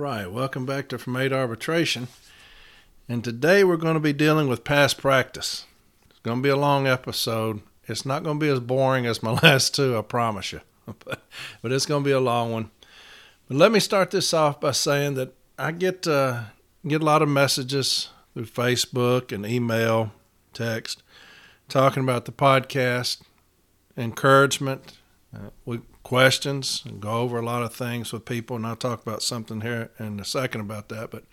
right, welcome back to From 8 Arbitration. And today we're going to be dealing with past practice. It's going to be a long episode. It's not going to be as boring as my last two, I promise you. but, but it's going to be a long one. But let me start this off by saying that I get uh, get a lot of messages through Facebook and email, text, talking about the podcast, encouragement, uh, we questions and go over a lot of things with people, and I'll talk about something here in a second about that. But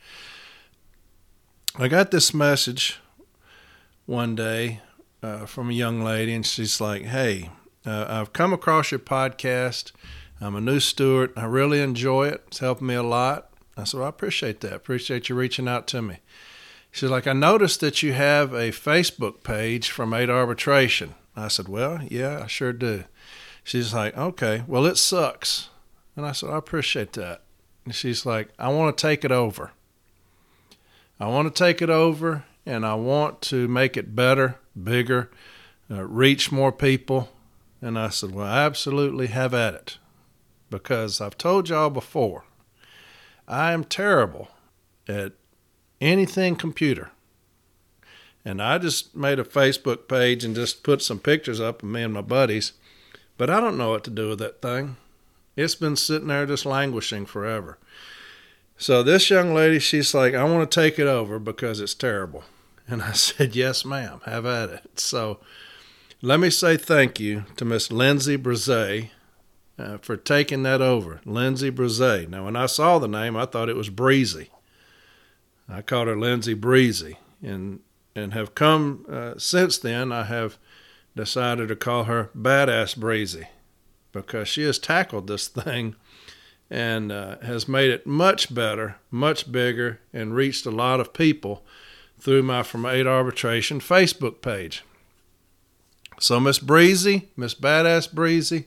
I got this message one day uh, from a young lady, and she's like, "Hey, uh, I've come across your podcast. I'm a new steward. I really enjoy it. It's helping me a lot." I said, well, "I appreciate that. Appreciate you reaching out to me." She's like, "I noticed that you have a Facebook page from Eight Arbitration." I said, "Well, yeah, I sure do." She's like, okay, well, it sucks. And I said, I appreciate that. And she's like, I want to take it over. I want to take it over and I want to make it better, bigger, uh, reach more people. And I said, well, I absolutely have at it. Because I've told y'all before, I am terrible at anything computer. And I just made a Facebook page and just put some pictures up of me and my buddies but I don't know what to do with that thing. It's been sitting there just languishing forever. So this young lady, she's like, I want to take it over because it's terrible. And I said, Yes, ma'am, have at it. So let me say thank you to Miss Lindsay Brazee uh, for taking that over. Lindsay Brazee. Now, when I saw the name, I thought it was Breezy. I called her Lindsay Breezy, and and have come uh, since then. I have decided to call her Badass Breezy because she has tackled this thing and uh, has made it much better, much bigger, and reached a lot of people through my From 8 Arbitration Facebook page. So, Miss Breezy, Miss Badass Breezy,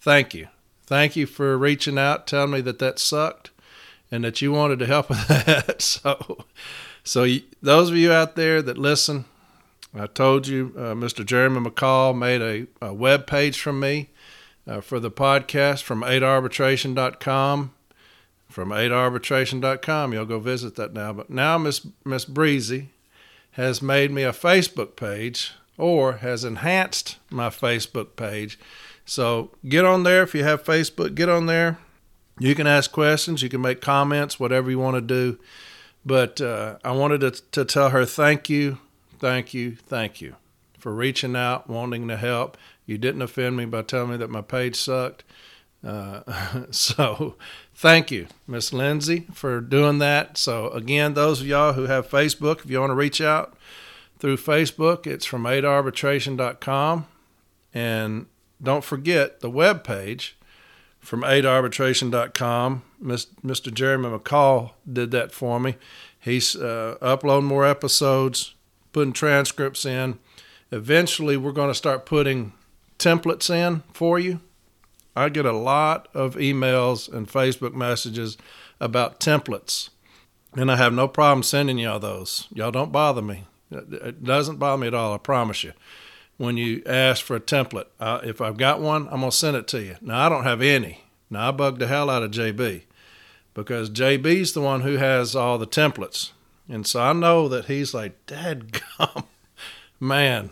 thank you. Thank you for reaching out, telling me that that sucked and that you wanted to help with that. so, so those of you out there that listen, I told you uh, Mr. Jeremy McCall made a, a web page from me uh, for the podcast from 8arbitration.com. From 8arbitration.com. You'll go visit that now. But now Miss Miss Breezy has made me a Facebook page or has enhanced my Facebook page. So get on there if you have Facebook, get on there. You can ask questions, you can make comments, whatever you want to do. But uh, I wanted to, to tell her thank you thank you, thank you for reaching out, wanting to help. You didn't offend me by telling me that my page sucked. Uh, so thank you, Miss Lindsay, for doing that. So again, those of y'all who have Facebook, if you want to reach out through Facebook, it's from 8arbitration.com. And don't forget the web page from 8arbitration.com. Mr. Jeremy McCall did that for me. He's uh, uploading more episodes, putting transcripts in. Eventually, we're going to start putting templates in for you. I get a lot of emails and Facebook messages about templates, and I have no problem sending y'all those. Y'all don't bother me. It doesn't bother me at all, I promise you. When you ask for a template, uh, if I've got one, I'm going to send it to you. Now, I don't have any. Now, I bug the hell out of JB because JB's the one who has all the templates. And so I know that he's like, Dad, gum, man,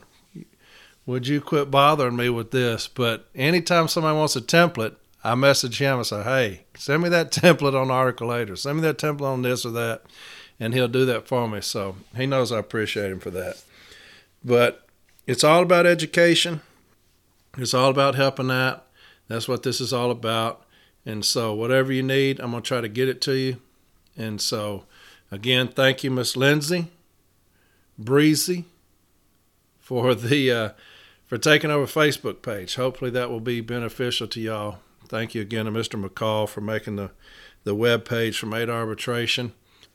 would you quit bothering me with this? But anytime somebody wants a template, I message him and say, hey, send me that template on Article 8 or send me that template on this or that. And he'll do that for me. So he knows I appreciate him for that. But it's all about education. It's all about helping out. That's what this is all about. And so, whatever you need, I'm going to try to get it to you. And so, Again, thank you, Miss Lindsay Breezy, for the uh, for taking over Facebook page. Hopefully, that will be beneficial to y'all. Thank you again to Mr. McCall for making the the web page from Eight Arbitration.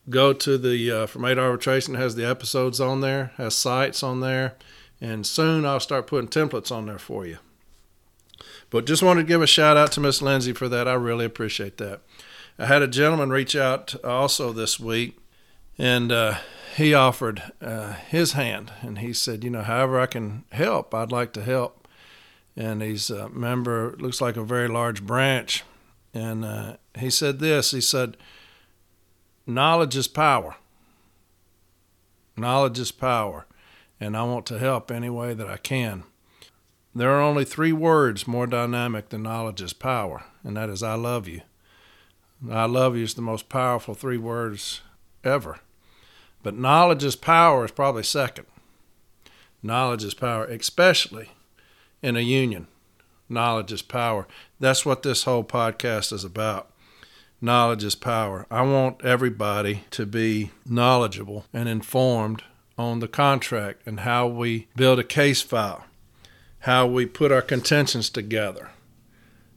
Go to the uh, from Eight Arbitration has the episodes on there, has sites on there, and soon I'll start putting templates on there for you. But just wanted to give a shout out to Miss Lindsay for that. I really appreciate that. I had a gentleman reach out also this week and uh, he offered uh, his hand, and he said, "You know, however I can help, I'd like to help." And he's a member, looks like a very large branch, and uh, he said this. He said, knowledge is power. Knowledge is power, and I want to help any way that I can. There are only three words more dynamic than knowledge is power, and that is I love you. I love you is the most powerful three words ever. But knowledge is power is probably second. Knowledge is power, especially in a union. Knowledge is power. That's what this whole podcast is about. Knowledge is power. I want everybody to be knowledgeable and informed on the contract and how we build a case file, how we put our contentions together,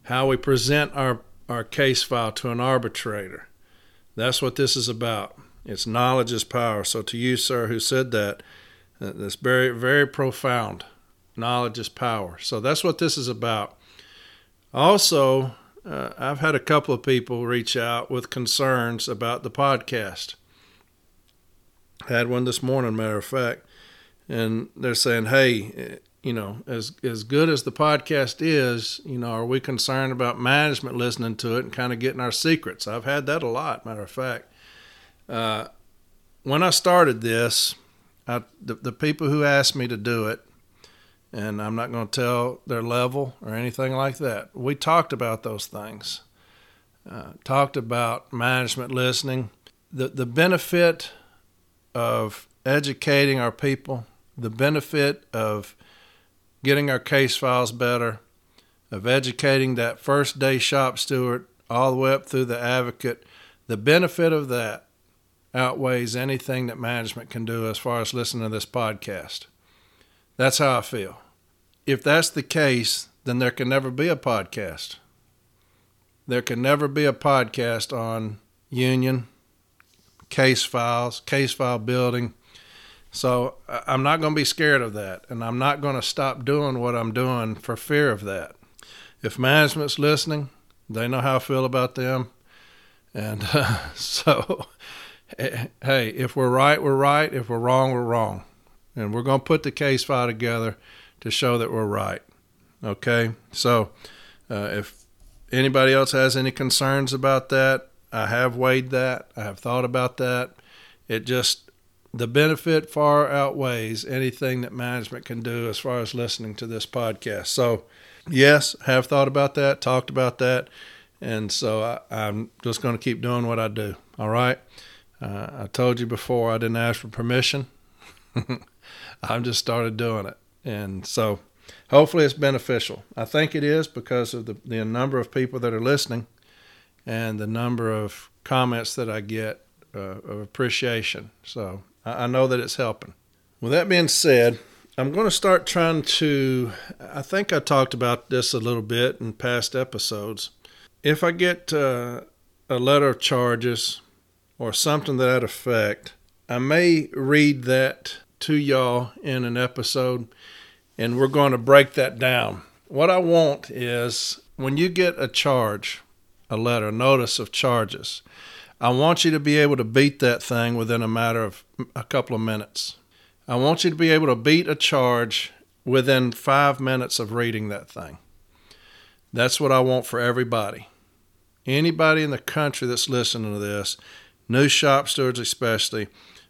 how we present our, our case file to an arbitrator. That's what this is about. It's knowledge is power. So, to you, sir, who said that, uh, that's very, very profound. Knowledge is power. So, that's what this is about. Also, uh, I've had a couple of people reach out with concerns about the podcast. Had one this morning, matter of fact, and they're saying, "Hey, eh, you know, as as good as the podcast is, you know, are we concerned about management listening to it and kind of getting our secrets?" I've had that a lot, matter of fact. Uh, when I started this, I, the, the people who asked me to do it, and I'm not going to tell their level or anything like that. We talked about those things. Uh, talked about management listening, the the benefit of educating our people, the benefit of getting our case files better, of educating that first day shop steward all the way up through the advocate. The benefit of that outweighs anything that management can do as far as listening to this podcast. That's how I feel. If that's the case, then there can never be a podcast. There can never be a podcast on union, case files, case file building. So I'm not going to be scared of that, and I'm not going to stop doing what I'm doing for fear of that. If management's listening, they know how I feel about them. And uh, so hey, if we're right, we're right. If we're wrong, we're wrong. And we're going to put the case file together to show that we're right. Okay? So uh, if anybody else has any concerns about that, I have weighed that. I have thought about that. It just, the benefit far outweighs anything that management can do as far as listening to this podcast. So, yes, have thought about that, talked about that. And so I, I'm just going to keep doing what I do. All right? Uh, I told you before I didn't ask for permission. I just started doing it. And so hopefully it's beneficial. I think it is because of the, the number of people that are listening and the number of comments that I get uh, of appreciation. So I, I know that it's helping. With that being said, I'm going to start trying to. I think I talked about this a little bit in past episodes. If I get uh, a letter of charges or something to that effect. I may read that to y'all in an episode, and we're going to break that down. What I want is when you get a charge, a letter, notice of charges, I want you to be able to beat that thing within a matter of a couple of minutes. I want you to be able to beat a charge within five minutes of reading that thing. That's what I want for everybody. Anybody in the country that's listening to this, new shop stewards especially.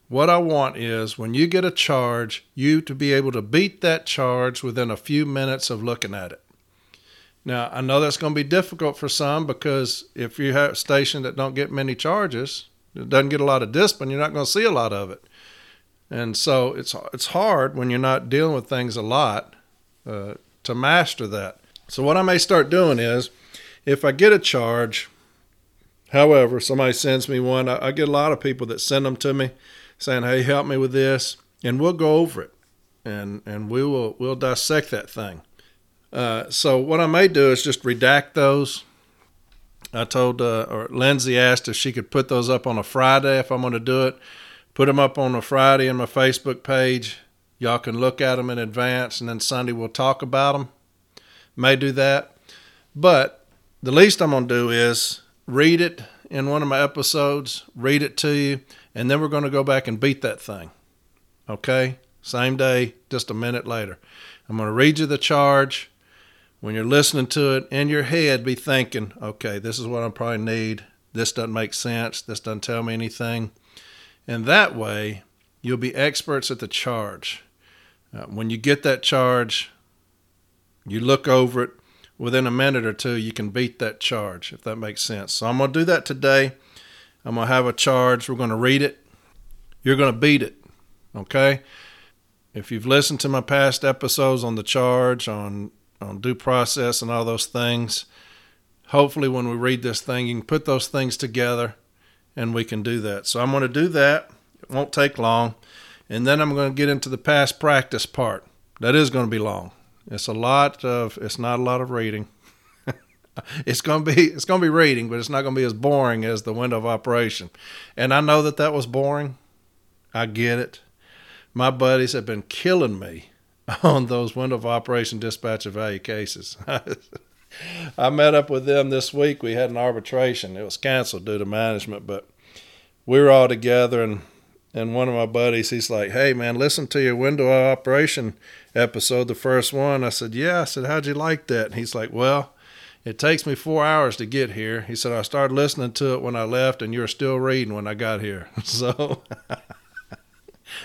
What I want is when you get a charge, you to be able to beat that charge within a few minutes of looking at it. Now, I know that's going to be difficult for some because if you have a station that don't get many charges, it doesn't get a lot of discipline, you're not going to see a lot of it. And so it's it's hard when you're not dealing with things a lot uh, to master that. So what I may start doing is, if I get a charge, However, somebody sends me one. I, I, get a lot of people that send them to me saying, "Hey, help me with this," and we'll go over it, and and we will we'll dissect that thing. Uh, so what I may do is just redact those. I told uh, or Lindsay asked if she could put those up on a Friday if I'm going to do it. Put them up on a Friday in my Facebook page. Y'all can look at them in advance, and then Sunday we'll talk about them. May do that, but the least I'm going to do is read it in one of my episodes, read it to you, and then we're going to go back and beat that thing. Okay? Same day, just a minute later. I'm going to read you the charge. When you're listening to it in your head, be thinking, okay, this is what I probably need. This doesn't make sense. This doesn't tell me anything. And that way, you'll be experts at the charge. Uh, when you get that charge, you look over it. Within a minute or two, you can beat that charge, if that makes sense. So I'm going to do that today. I'm going to have a charge. We're going to read it. You're going to beat it. Okay? If you've listened to my past episodes on the charge, on, on due process, and all those things, hopefully when we read this thing, you can put those things together and we can do that. So I'm going to do that. It won't take long. And then I'm going to get into the past practice part. That is going to be long. It's a lot of it's not a lot of reading. it's to be it's to be reading, but it's not to be as boring as the window of operation. And I know that that was boring. I get it. My buddies have been killing me on those window of operation dispatch of value cases. I met up with them this week. We had an arbitration. It was canceled due to management, but we were all together and and one of my buddies, he's like, "Hey man, listen to your window operation episode, the first one." I said, "Yeah." I said, "How'd you like that?" And he's like, "Well, it takes me four hours to get here." He said, "I started listening to it when I left, and you're still reading when I got here." So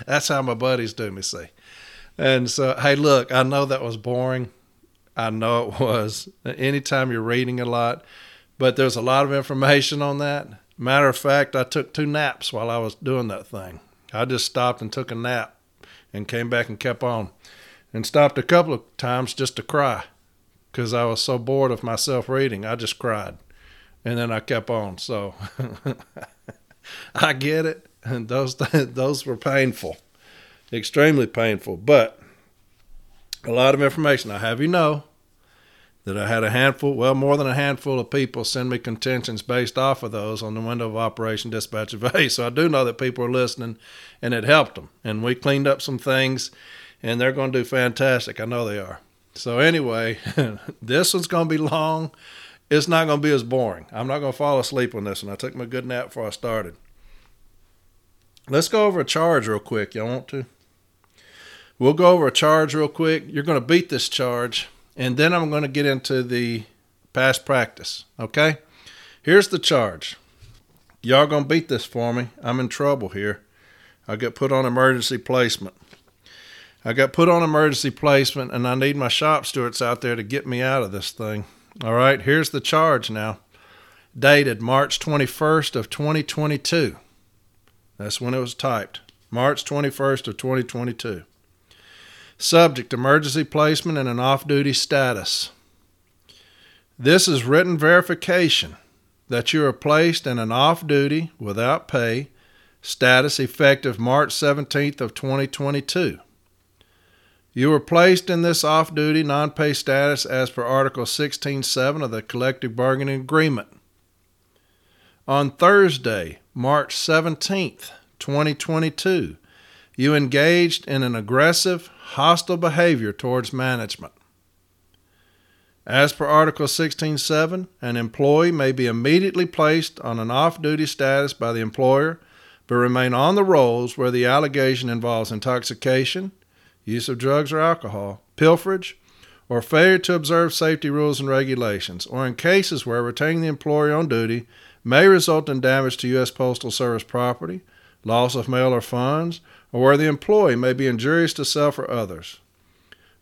that's how my buddies do me. See, and so hey, look, I know that was boring. I know it was. Anytime you're reading a lot, but there's a lot of information on that Matter of fact, I took two naps while I was doing that thing. I just stopped and took a nap and came back and kept on. And stopped a couple of times just to cry because I was so bored of myself reading. I just cried. And then I kept on. So I get it. And those those were painful. Extremely painful, but a lot of information. I have you know that I had a handful, well, more than a handful of people send me contentions based off of those on the window of operation dispatch of A. So I do know that people are listening and it helped them. And we cleaned up some things and they're going to do fantastic. I know they are. So anyway, this one's going to be long. It's not going to be as boring. I'm not going to fall asleep on this one. I took my good nap before I started. Let's go over a charge real quick. Y'all want to? We'll go over a charge real quick. You're going to beat this charge and then I'm going to get into the past practice. Okay? Here's the charge. Y'all going to beat this for me. I'm in trouble here. I got put on emergency placement. I got put on emergency placement and I need my shop stewards out there to get me out of this thing. All right, here's the charge now. Dated March 21st of 2022. That's when it was typed. March 21st of 2022. Subject emergency placement and an off duty status. This is written verification that you are placed in an off duty without pay status effective March 17th of 2022. You were placed in this off duty non pay status as per Article 16.7 of the Collective Bargaining Agreement. On Thursday, March 17th, 2022, you engaged in an aggressive, hostile behavior towards management. As per Article 16.7, an employee may be immediately placed on an off duty status by the employer, but remain on the rolls where the allegation involves intoxication, use of drugs or alcohol, pilferage, or failure to observe safety rules and regulations, or in cases where retaining the employee on duty may result in damage to U.S. Postal Service property, loss of mail or funds, or where the employee may be injurious to self or others.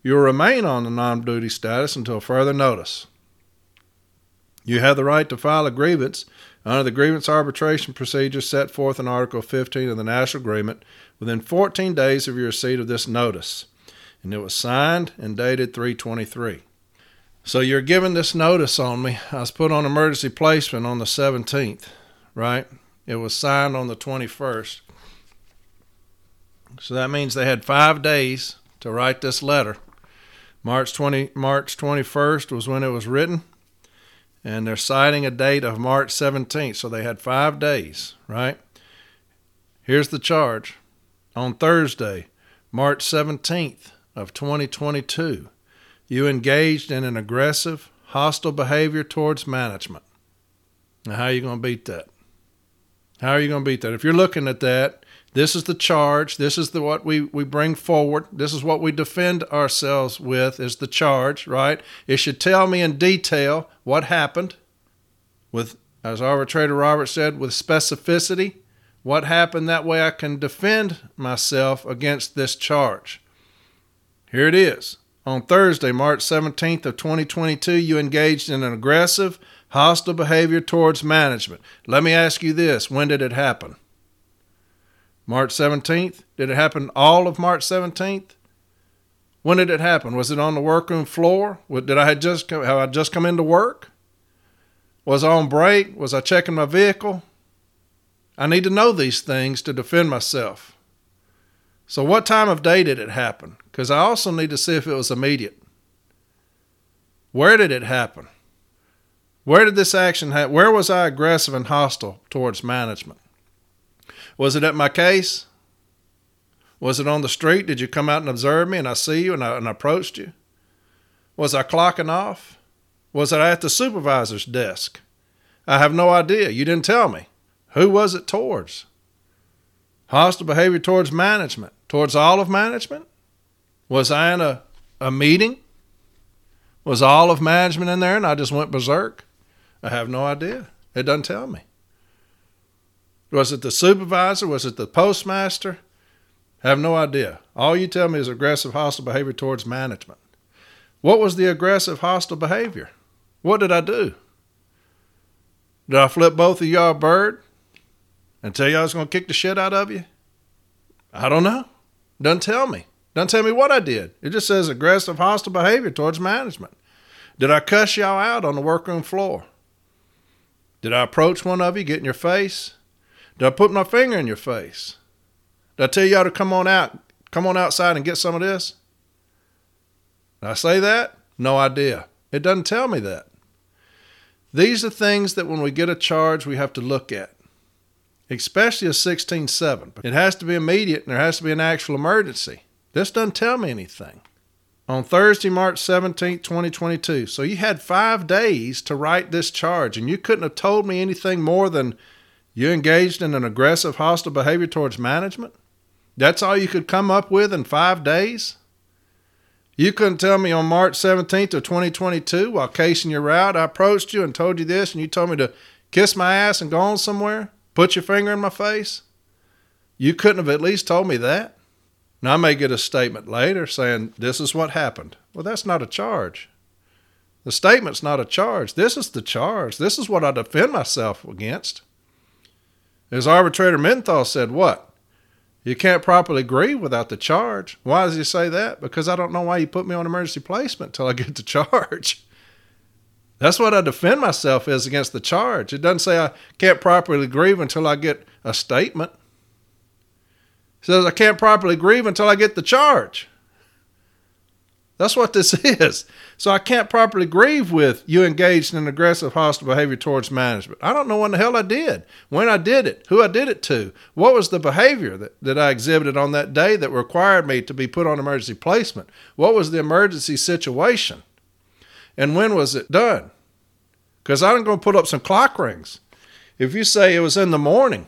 You will remain on the non duty status until further notice. You have the right to file a grievance under the grievance arbitration procedure set forth in Article 15 of the National Agreement within 14 days of your receipt of this notice. And it was signed and dated 323. So you're given this notice on me. I was put on emergency placement on the 17th, right? It was signed on the 21st. So that means they had five days to write this letter. March 20, March 21st was when it was written, and they're citing a date of March 17th. So they had five days, right? Here's the charge. On Thursday, March 17th of 2022, you engaged in an aggressive, hostile behavior towards management. Now, how are you going to beat that? How are you going to beat that? If you're looking at that this is the charge. This is the what we, we bring forward. This is what we defend ourselves with is the charge, right? It should tell me in detail what happened with as arbitrator Robert said, with specificity what happened. That way I can defend myself against this charge. Here it is. On Thursday, March 17th of 2022, you engaged in an aggressive, hostile behavior towards management. Let me ask you this, when did it happen? March 17th? Did it happen all of March 17th? When did it happen? Was it on the workroom floor? Did I just come, have I just come into work? Was I on break? Was I checking my vehicle? I need to know these things to defend myself. So, what time of day did it happen? Because I also need to see if it was immediate. Where did it happen? Where did this action happen? Where was I aggressive and hostile towards management? Was it at my case? Was it on the street? Did you come out and observe me and I see you and I, and approached you? Was I clocking off? Was I at the supervisor's desk? I have no idea. You didn't tell me. Who was it towards? Hostile behavior towards management, towards all of management? Was I in a, a meeting? Was all of management in there and I just went berserk? I have no idea. It doesn't tell me. Was it the supervisor? Was it the postmaster? I have no idea. All you tell me is aggressive hostile behavior towards management. What was the aggressive hostile behavior? What did I do? Did I flip both of y'all a bird and tell y'all I was going to kick the shit out of you? I don't know. Doesn't tell me. Doesn't tell me what I did. It just says aggressive hostile behavior towards management. Did I cuss y'all out on the workroom floor? Did I approach one of you, get in your face? Did I put my finger in your face? Did I tell y'all to come on out, come on outside and get some of this? Did I say that? No idea. It doesn't tell me that. These are things that when we get a charge, we have to look at, especially a 16.7. It has to be immediate and there has to be an actual emergency. This doesn't tell me anything. On Thursday, March 17, 2022. So you had five days to write this charge, and you couldn't have told me anything more than you engaged in an aggressive, hostile behavior towards management? That's all you could come up with in five days? You couldn't tell me on March 17th of 2022 while casing your route, I approached you and told you this, and you told me to kiss my ass and go on somewhere? Put your finger in my face? You couldn't have at least told me that? Now, I may get a statement later saying, This is what happened. Well, that's not a charge. The statement's not a charge. This is the charge. This is what I defend myself against. As arbitrator Mittenthal said, What? You can't properly grieve without the charge. Why does he say that? Because I don't know why you put me on emergency placement until I get the charge. That's what I defend myself is against the charge. It doesn't say I can't properly grieve until I get a statement. It says I can't properly grieve until I get the charge. That's what this is. So I can't properly grieve with you engaged in aggressive hostile behavior towards management. I don't know when the hell I did, when I did it, who I did it to, what was the behavior that, that I exhibited on that day that required me to be put on emergency placement, what was the emergency situation, and when was it done? Because I'm going to put up some clock rings. If you say it was in the morning,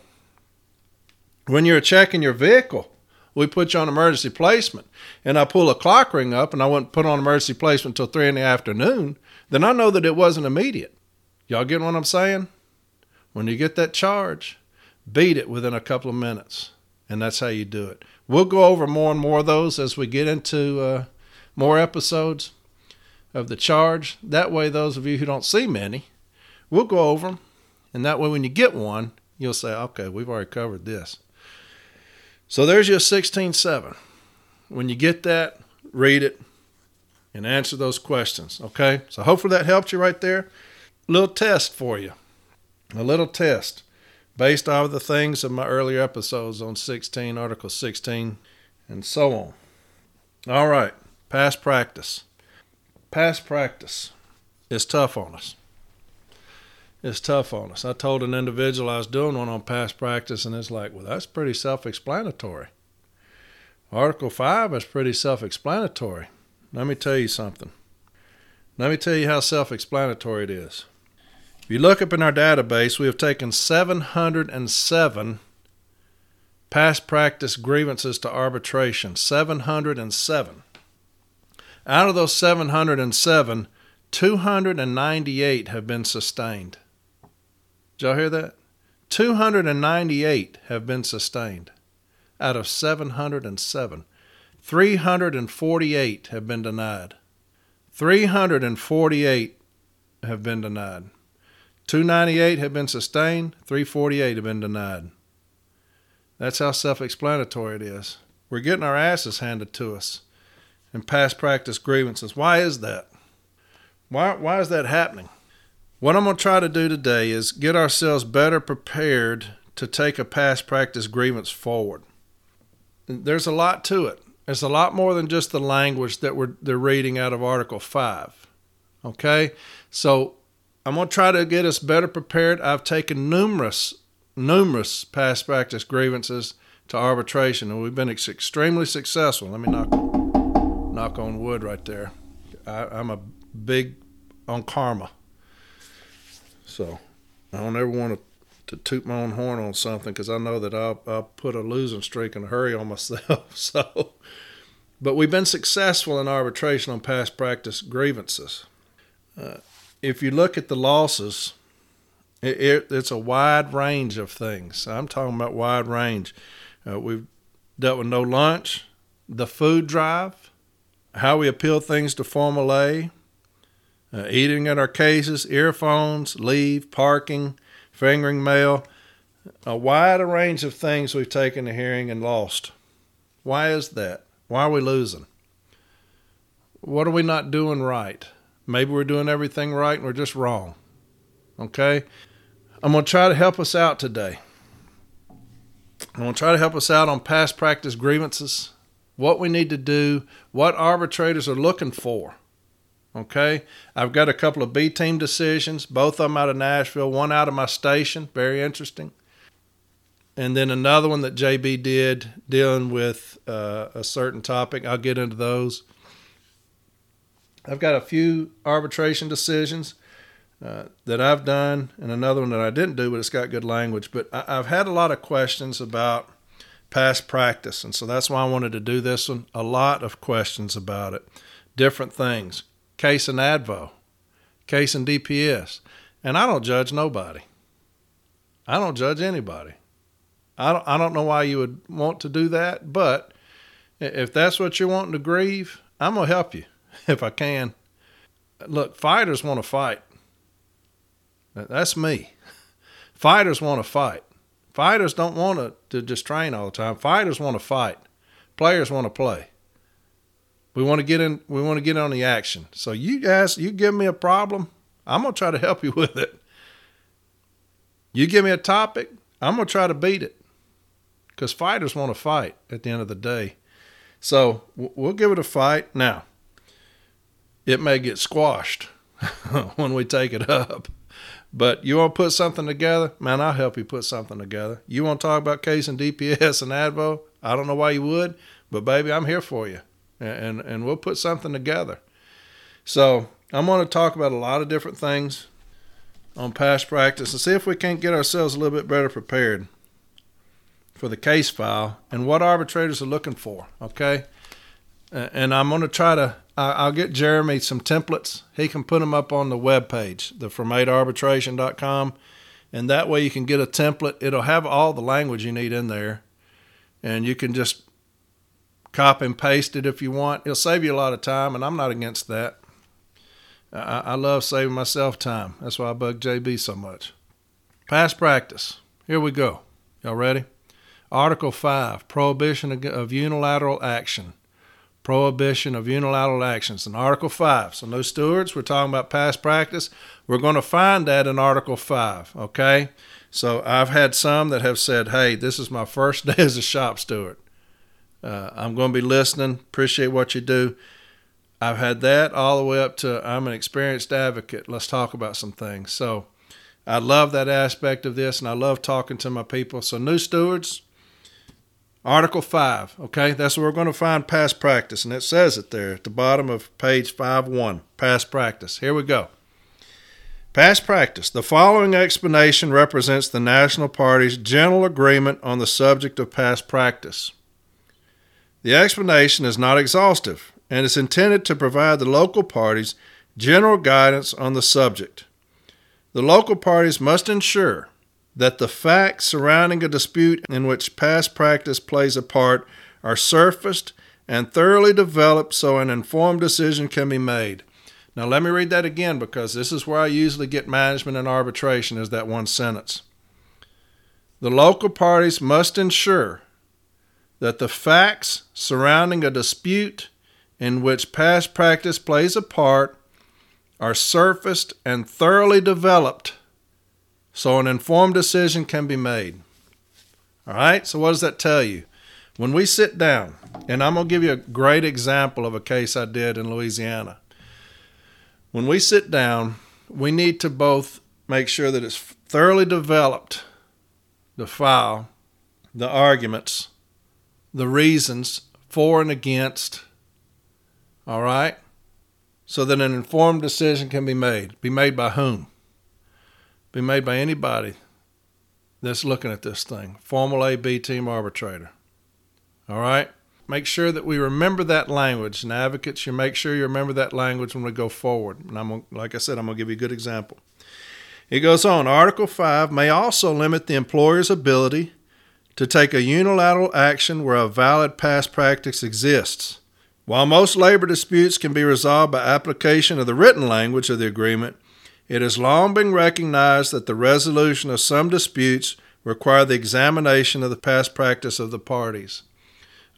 when you're checking your vehicle, we put you on emergency placement, and I pull a clock ring up and I wouldn't put on emergency placement until three in the afternoon, then I know that it wasn't immediate. Y'all get what I'm saying? When you get that charge, beat it within a couple of minutes, and that's how you do it. We'll go over more and more of those as we get into uh, more episodes of the charge. That way, those of you who don't see many, we'll go over them, and that way, when you get one, you'll say, okay, we've already covered this. So there's your 16.7. When you get that, read it and answer those questions. Okay? So hopefully that helped you right there. A little test for you. A little test based off of the things of my earlier episodes on 16, Article 16, and so on. All right. Past practice. Past practice is tough on us it's tough on us. I told an individual I was doing one on past practice, and it's like, well, that's pretty self explanatory. Article 5 is pretty self explanatory. Let me tell you something. Let me tell you how self explanatory it is. If you look up in our database, we have taken 707 past practice grievances to arbitration. 707. Out of those 707, 298 have been sustained. Did y'all hear that? 298 have been sustained out of 707. 348 have been denied. 348 have been denied. 298 have been sustained, 348 have been denied. That's how self explanatory it is. We're getting our asses handed to us in past practice grievances. Why is that? Why, why is that happening? What I'm going to try to do today is get ourselves better prepared to take a past practice grievance forward. There's a lot to it. There's a lot more than just the language that we're they're reading out of Article 5. Okay? So I'm going to try to get us better prepared. I've taken numerous numerous past practice grievances to arbitration and we've been extremely successful. Let me knock knock on wood right there. I, I'm a big on karma. So I don't ever want to to toot my own horn on something because I know that I'll, I'll put a losing streak in a hurry on myself. So, but we've been successful in arbitration on past practice grievances. Uh, if you look at the losses, it, it, it's a wide range of things. I'm talking about wide range. Uh, we've dealt with no lunch, the food drive, how we appeal things to Formal A, uh, eating at our cases, earphones, leave, parking, fingering mail, a wide range of things we've taken to hearing and lost. Why is that? Why are we losing? What are we not doing right? Maybe we're doing everything right and we're just wrong. Okay? I'm going to try to help us out today. I'm going to try to help us out on past practice grievances, what we need to do, what arbitrators are looking for Okay, I've got a couple of B team decisions, both of them out of Nashville, one out of my station, very interesting, and then another one that JB did dealing with uh, a certain topic. I'll get into those. I've got a few arbitration decisions uh, that I've done, and another one that I didn't do, but it's got good language. But I, I've had a lot of questions about past practice, and so that's why I wanted to do this one. A lot of questions about it, different things case in Advo, case in DPS. And I don't judge nobody. I don't judge anybody. I don't, I don't know why you would want to do that, but if that's what you're wanting to grieve, I'm going to help you if I can. Look, fighters want to fight. That's me. Fighters want to fight. Fighters don't want to, to just train all the time. Fighters want to fight. Players want to play. We want to get in. We want to get on the action. So you guys, you give me a problem, I'm gonna try to help you with it. You give me a topic, I'm gonna try to beat it. Because fighters want to fight at the end of the day. So we'll give it a fight. Now, it may get squashed when we take it up. But you want to put something together? Man, I'll help you put something together. You want to talk about case and DPS and ADVO? I don't know why you would, but baby, I'm here for you and and we'll put something together. So I'm going to talk about a lot of different things on past practice and see if we can't get ourselves a little bit better prepared for the case file and what arbitrators are looking for. Okay, and I'm going to try to. I'll get Jeremy some templates. He can put them up on the web page, the from8arbitration.com, and that way you can get a template. It'll have all the language you need in there, and you can just copy and paste it if you want. It'll save you a lot of time, and I'm not against that. I, I love saving myself time. That's why I bug JB so much. Past practice. Here we go. Y'all ready? Article 5 Prohibition of Unilateral Action. Prohibition of Unilateral Actions in Article 5. So, no stewards, we're talking about past practice. We're going to find that in Article 5, okay? So, I've had some that have said, hey, this is my first day as a shop steward. Uh, I'm going to be listening. Appreciate what you do. I've had that all the way up to I'm an experienced advocate. Let's talk about some things. So I love that aspect of this, and I love talking to my people. So, new stewards, Article 5, okay? That's where we're going to find past practice, and it says it there at the bottom of page 5 1. Past practice. Here we go. Past practice. The following explanation represents the National Party's general agreement on the subject of past practice. The explanation is not exhaustive and is intended to provide the local parties general guidance on the subject. The local parties must ensure that the facts surrounding a dispute in which past practice plays a part are surfaced and thoroughly developed so an informed decision can be made. Now, let me read that again because this is where I usually get management and arbitration, is that one sentence. The local parties must ensure that the facts surrounding a dispute in which past practice plays a part are surfaced and thoroughly developed so an informed decision can be made. All right, so what does that tell you? When we sit down, and I'm going to give you a great example of a case I did in Louisiana. When we sit down, we need to both make sure that it's thoroughly developed the file, the arguments, the reasons for and against. All right? So that an informed decision can be made. Be made by whom? Be made by anybody that's looking at this thing. Formal A B team arbitrator. All right? Make sure that we remember that language. And advocates, you make sure you remember that language when we go forward. And I'm like I said, I'm going to give you a good example. It goes on Article 5 may also limit the employer's ability to take a unilateral action where a valid past practice exists. While most labor disputes can be resolved by application of the written language of the agreement, it has long been recognized that the resolution of some disputes require the examination of the past practice of the parties.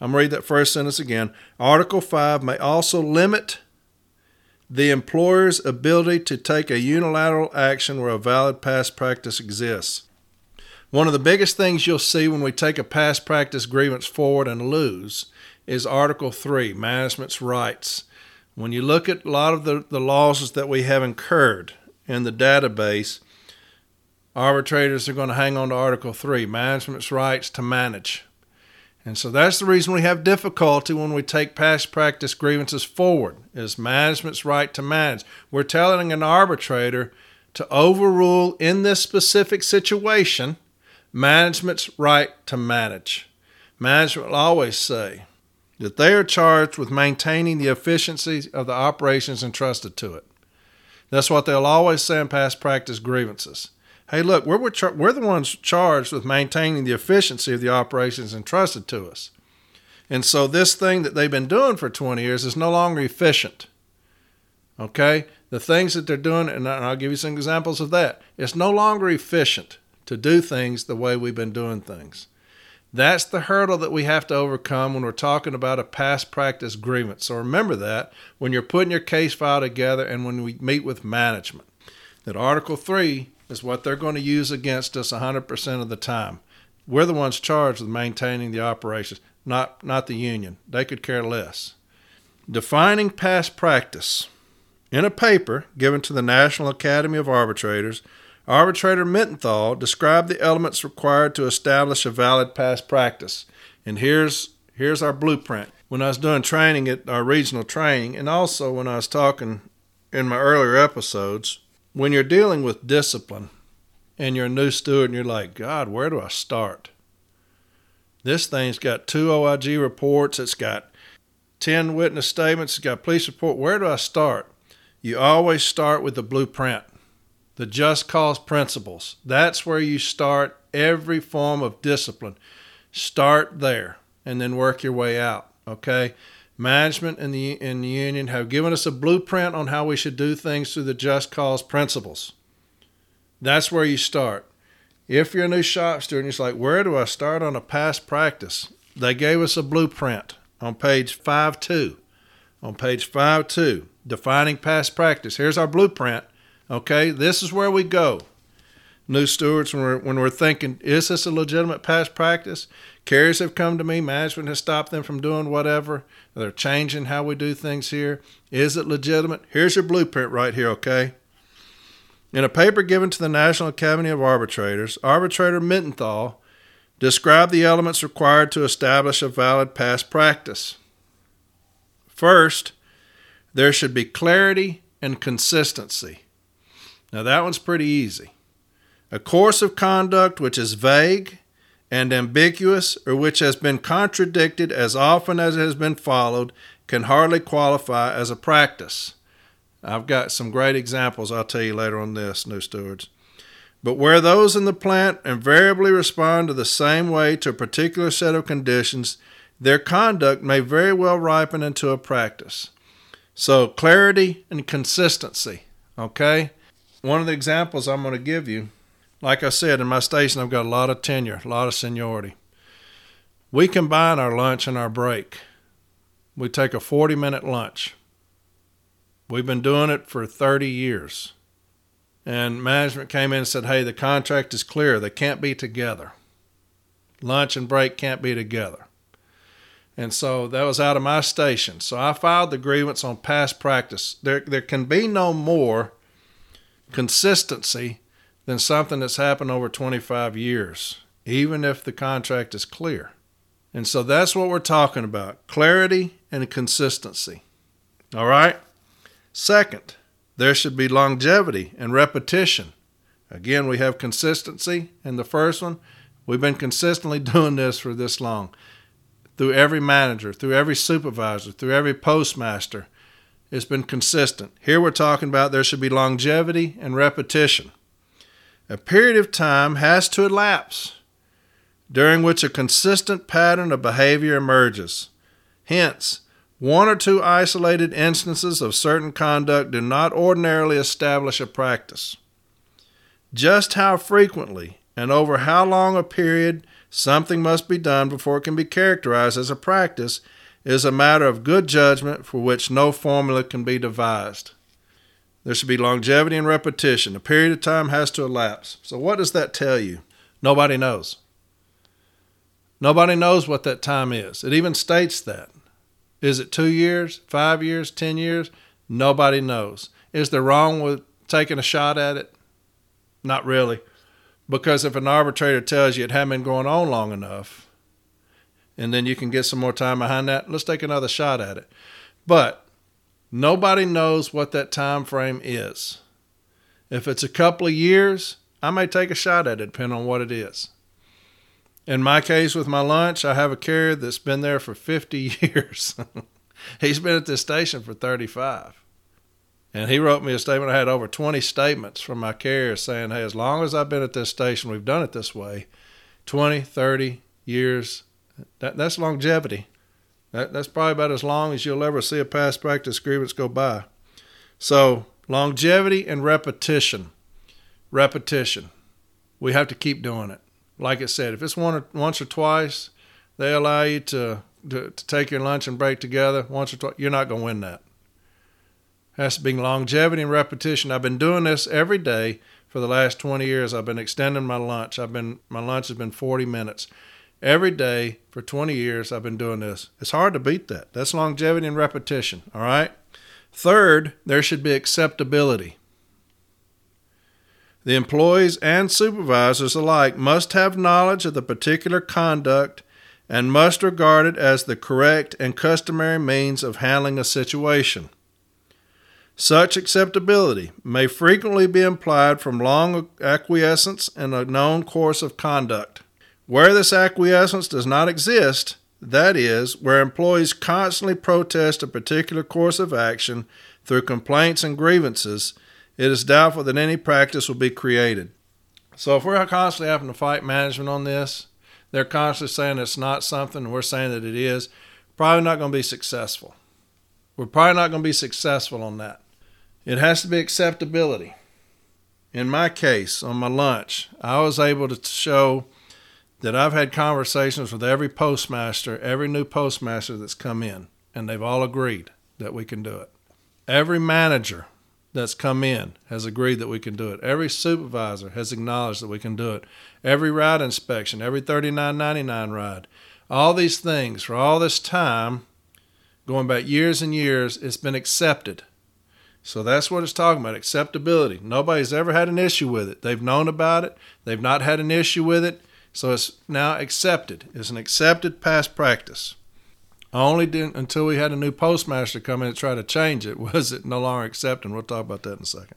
I'm going to read that first sentence again. Article 5 may also limit the employer's ability to take a unilateral action where a valid past practice exists. One of the biggest things you'll see when we take a past practice grievance forward and lose is Article 3, management's rights. When you look at a lot of the, the losses that we have incurred in the database, arbitrators are going to hang on to Article 3, management's rights to manage. And so that's the reason we have difficulty when we take past practice grievances forward is management's right to manage. We're telling an arbitrator to overrule in this specific situation management's right to manage. Management will always say that they are charged with maintaining the efficiency of the operations entrusted to it. That's what they'll always say in past practice grievances hey, look, we're, we're, char- we're the ones charged with maintaining the efficiency of the operations entrusted to us. And so this thing that they've been doing for 20 years is no longer efficient. Okay? The things that they're doing, and I'll give you some examples of that, it's no longer efficient to do things the way we've been doing things. That's the hurdle that we have to overcome when we're talking about a past practice grievance. So remember that when you're putting your case file together and when we meet with management. That Article 3 is what they're going to use against us 100% of the time. We're the ones charged with maintaining the operations, not, not the union. They could care less. Defining past practice. In a paper given to the National Academy of Arbitrators, arbitrator Mittenthal described the elements required to establish a valid past practice. And here's, here's our blueprint. When I was doing training at our regional training, and also when I was talking in my earlier episodes, when you're dealing with discipline and you're a new steward and you're like, God, where do I start? This thing's got two OIG reports, it's got 10 witness statements, it's got police report. Where do I start? You always start with the blueprint, the just cause principles. That's where you start every form of discipline. Start there and then work your way out, okay? management and the, in the union have given us a blueprint on how we should do things through the just cause principles. That's where you start. If you're a new shop steward, it's like, where do I start on a past practice? They gave us a blueprint on page 5 2. On page 5 2, defining past practice. Here's our blueprint. Okay, this is where we go. New stewards, when we're, when we're thinking, is this a legitimate past practice? Carriers have come to me, management has stopped them from doing whatever. They're changing how we do things here. Is it legitimate? Here's your blueprint right here, okay? In a paper given to the National Academy of Arbitrators, arbitrator Mittenthal described the elements required to establish a valid past practice. First, there should be clarity and consistency. Now, that one's pretty easy. A course of conduct which is vague and ambiguous or which has been contradicted as often as it has been followed can hardly qualify as a practice. I've got some great examples I'll tell you later on this, new stewards. But where those in the plant invariably respond to the same way to a particular set of conditions, their conduct may very well ripen into a practice. So, clarity and consistency, okay? One of the examples I'm going to give you, like I said, in my station, I've got a lot of tenure, a lot of seniority. We combine our lunch and our break. We take a 40 minute lunch. We've been doing it for 30 years. And management came in and said, hey, the contract is clear. They can't be together. Lunch and break can't be together. And so that was out of my station. So I filed the grievance on past practice. There, there can be no more consistency than something that's happened over 25 years, even if the contract is clear. And so that's what we're talking about clarity and consistency. All right? Second, there should be longevity and repetition. Again, we have consistency in the first one. We've been consistently doing this for this long through every manager, through every supervisor, through every postmaster. It's been consistent. Here we're talking about there should be longevity and repetition. A period of time has to elapse during which a consistent pattern of behavior emerges. Hence, one or two isolated instances of certain conduct do not ordinarily establish a practice. Just how frequently and over how long a period something must be done before it can be characterized as a practice is a matter of good judgment for which no formula can be devised. There should be longevity and repetition. A period of time has to elapse. So, what does that tell you? Nobody knows. Nobody knows what that time is. It even states that. Is it two years, five years, ten years? Nobody knows. Is there wrong with taking a shot at it? Not really. Because if an arbitrator tells you it hadn't been going on long enough, and then you can get some more time behind that, let's take another shot at it. But nobody knows what that time frame is. If it's a couple of years, I may take a shot at it, depending on what it is. In my case, with my lunch, I have a carrier that's been there for 50 years. He's been at this station for 35. And he wrote me a statement. I had over 20 statements from my carrier saying, hey, as long as I've been at this station, we've done it this way 20, 30 years. That, that's longevity. That, that's probably about as long as you'll ever see a past practice grievance go by. So, longevity and repetition. Repetition. We have to keep doing it like I said, if it's one or, once or twice, they allow you to, to, to take your lunch and break together once or twice, you're not going to win that. It has to be longevity and repetition. I've been doing this every day for the last 20 years. I've been extending my lunch. I've been my lunch has been 40 minutes. Every day for 20 years I've been doing this. It's hard to beat that. That's longevity and repetition, all right? Third, there should be acceptability. The employees and supervisors alike must have knowledge of the particular conduct and must regard it as the correct and customary means of handling a situation. Such acceptability may frequently be implied from long acquiescence in a known course of conduct. Where this acquiescence does not exist, that is, where employees constantly protest a particular course of action through complaints and grievances, it is doubtful that any practice will be created. So if we're constantly having to fight management on this, they're constantly saying it's not something, and we're saying that it is, probably not going to be successful. We're probably not going to be successful on that. It has to be acceptability. In my case, on my lunch, I was able to show that I've had conversations with every postmaster, every new postmaster that's come in, and they've all agreed that we can do it. Every manager that's come in has agreed that we can do it. Every supervisor has acknowledged that we can do it. Every ride inspection, every 3999 ride, all these things for all this time, going back years and years, it's been accepted. So that's what it's talking about acceptability. Nobody's ever had an issue with it. They've known about it, they've not had an issue with it. So it's now accepted. It's an accepted past practice. Only until we had a new postmaster come in and try to change it was it no longer accepted. We'll talk about that in a second.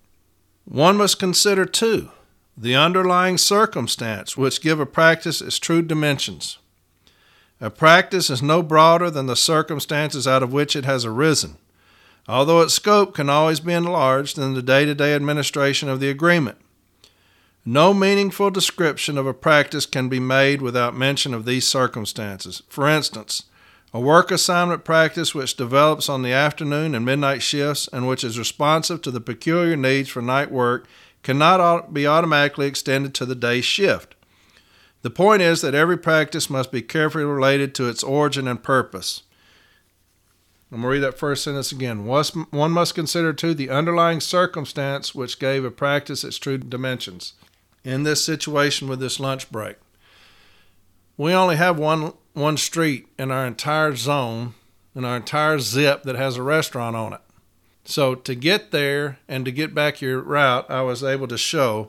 One must consider, too, the underlying circumstance which give a practice its true dimensions. A practice is no broader than the circumstances out of which it has arisen, although its scope can always be enlarged in the day to day administration of the agreement. No meaningful description of a practice can be made without mention of these circumstances. For instance, a work assignment practice which develops on the afternoon and midnight shifts and which is responsive to the peculiar needs for night work cannot be automatically extended to the day shift. The point is that every practice must be carefully related to its origin and purpose. I'm going to read that first sentence again. One must consider, too, the underlying circumstance which gave a practice its true dimensions. In this situation with this lunch break, we only have one, one street in our entire zone, in our entire zip, that has a restaurant on it. So to get there and to get back your route, I was able to show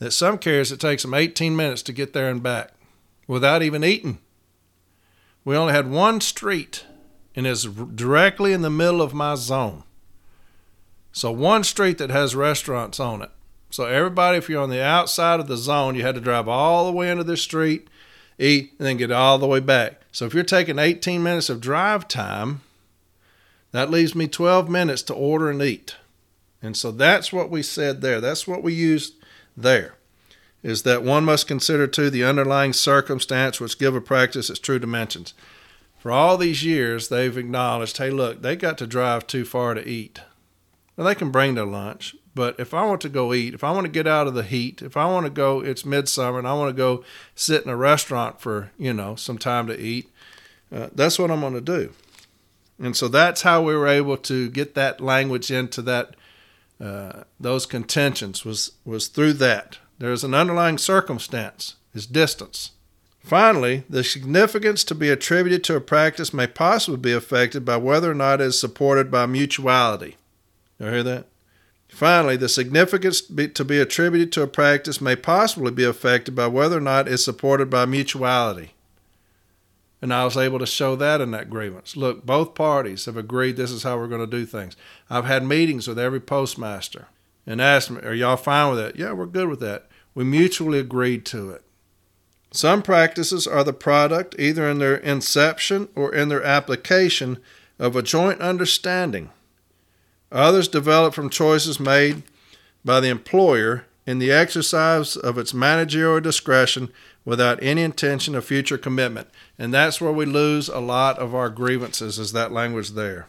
that some carriers it takes them 18 minutes to get there and back without even eating. We only had one street and it's directly in the middle of my zone. So one street that has restaurants on it. So everybody, if you're on the outside of the zone, you had to drive all the way into this street, eat, and then get all the way back. So if you're taking 18 minutes of drive time, that leaves me 12 minutes to order and eat. And so that's what we said there. That's what we used there. Is that one must consider too the underlying circumstance which give a practice its true dimensions. For all these years, they've acknowledged, hey, look, they got to drive too far to eat. Well, they can bring their lunch, but if I want to go eat, if I want to get out of the heat, if I want to go, it's midsummer and I want to go sit in a restaurant for, you know, some time to eat, uh, that's what I'm going to do. And so that's how we were able to get that language into that uh, those contentions was was through that. There's an underlying circumstance, is distance. Finally, the significance to be attributed to a practice may possibly be affected by whether or not it is supported by mutuality. You hear that? Finally, the significance to be attributed to a practice may possibly be affected by whether or not it is supported by mutuality. And I was able to show that in that grievance. Look, both parties have agreed this is how we're going to do things. I've had meetings with every postmaster and asked them, Are y'all fine with that? Yeah, we're good with that. We mutually agreed to it. Some practices are the product, either in their inception or in their application, of a joint understanding. Others develop from choices made by the employer in the exercise of its managerial discretion without any intention of future commitment. And that's where we lose a lot of our grievances, is that language there.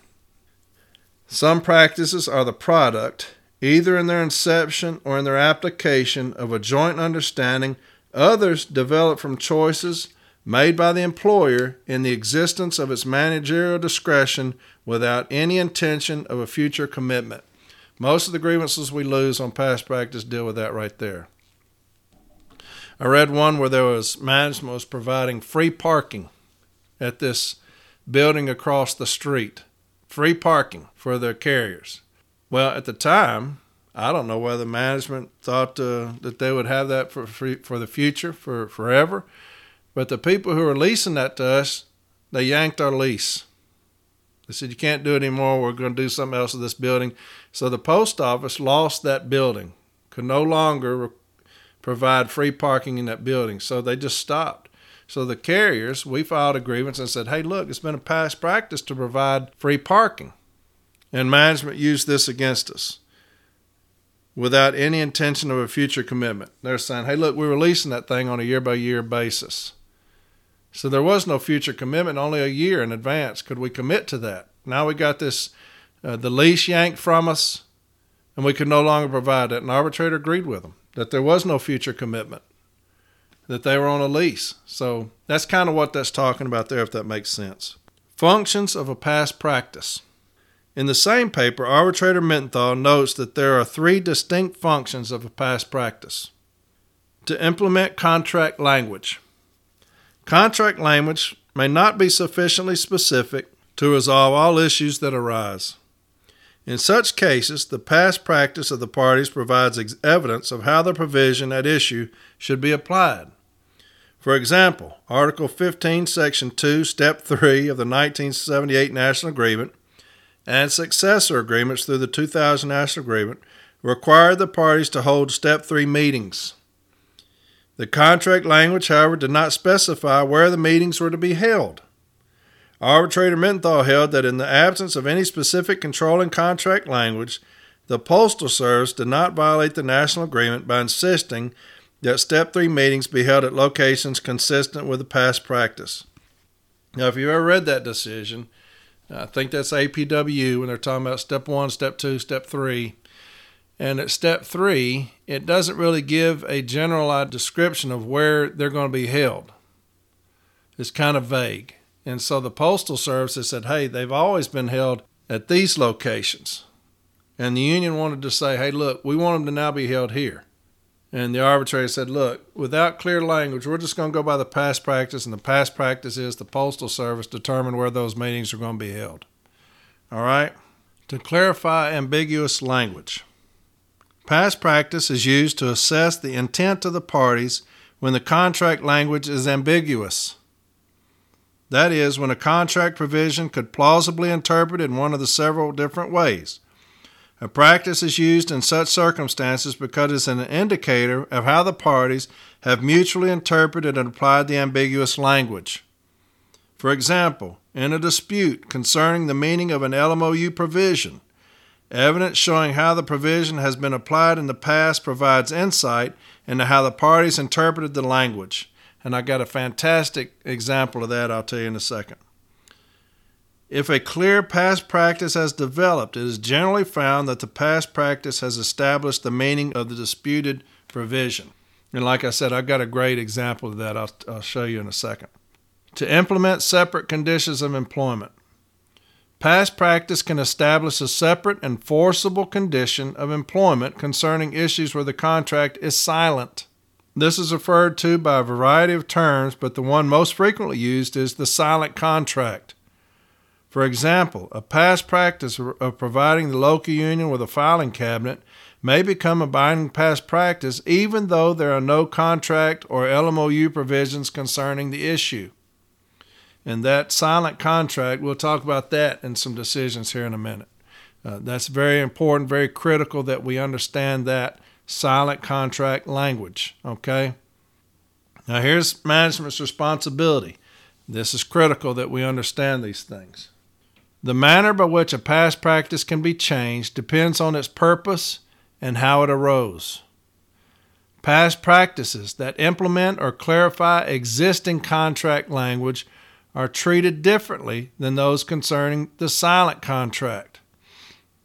Some practices are the product, either in their inception or in their application, of a joint understanding. Others develop from choices made by the employer in the existence of its managerial discretion without any intention of a future commitment. Most of the grievances we lose on past practice deal with that right there. I read one where there was management was providing free parking at this building across the street, free parking for their carriers. Well, at the time, I don't know whether management thought uh, that they would have that for free, for the future, for forever, but the people who were leasing that to us, they yanked our lease. They said, You can't do it anymore. We're going to do something else with this building. So the post office lost that building, could no longer provide free parking in that building. So they just stopped. So the carriers, we filed a grievance and said, hey, look, it's been a past practice to provide free parking. And management used this against us without any intention of a future commitment. They're saying, hey, look, we're releasing that thing on a year by year basis. So there was no future commitment, only a year in advance could we commit to that. Now we got this, uh, the lease yanked from us, and we could no longer provide it. And arbitrator agreed with them that there was no future commitment, that they were on a lease. So that's kind of what that's talking about there, if that makes sense. Functions of a past practice. In the same paper, arbitrator Mittenthal notes that there are three distinct functions of a past practice. To implement contract language. Contract language may not be sufficiently specific to resolve all issues that arise. In such cases, the past practice of the parties provides ex- evidence of how the provision at issue should be applied. For example, Article 15, Section 2, Step 3 of the 1978 National Agreement and successor agreements through the 2000 National Agreement required the parties to hold Step 3 meetings. The contract language, however, did not specify where the meetings were to be held. Arbitrator Mittenthal held that in the absence of any specific controlling contract language, the Postal Service did not violate the national agreement by insisting that step three meetings be held at locations consistent with the past practice. Now, if you've ever read that decision, I think that's APW when they're talking about step one, step two, step three. And at step three, it doesn't really give a generalized description of where they're going to be held. It's kind of vague. And so the Postal Service has said, hey, they've always been held at these locations. And the union wanted to say, hey, look, we want them to now be held here. And the arbitrator said, look, without clear language, we're just going to go by the past practice, and the past practice is the Postal Service determine where those meetings are going to be held. All right? To clarify ambiguous language, past practice is used to assess the intent of the parties when the contract language is ambiguous. That is, when a contract provision could plausibly interpret in one of the several different ways. A practice is used in such circumstances because it's an indicator of how the parties have mutually interpreted and applied the ambiguous language. For example, in a dispute concerning the meaning of an LMOU provision, evidence showing how the provision has been applied in the past provides insight into how the parties interpreted the language. And I got a fantastic example of that I'll tell you in a second. If a clear past practice has developed, it is generally found that the past practice has established the meaning of the disputed provision. And like I said, I've got a great example of that I'll, I'll show you in a second. To implement separate conditions of employment. Past practice can establish a separate and forcible condition of employment concerning issues where the contract is silent. This is referred to by a variety of terms, but the one most frequently used is the silent contract. For example, a past practice of providing the local union with a filing cabinet may become a binding past practice even though there are no contract or LMOU provisions concerning the issue. And that silent contract, we'll talk about that in some decisions here in a minute. Uh, that's very important, very critical that we understand that silent contract language. Okay? Now, here's management's responsibility. This is critical that we understand these things. The manner by which a past practice can be changed depends on its purpose and how it arose. Past practices that implement or clarify existing contract language are treated differently than those concerning the silent contract.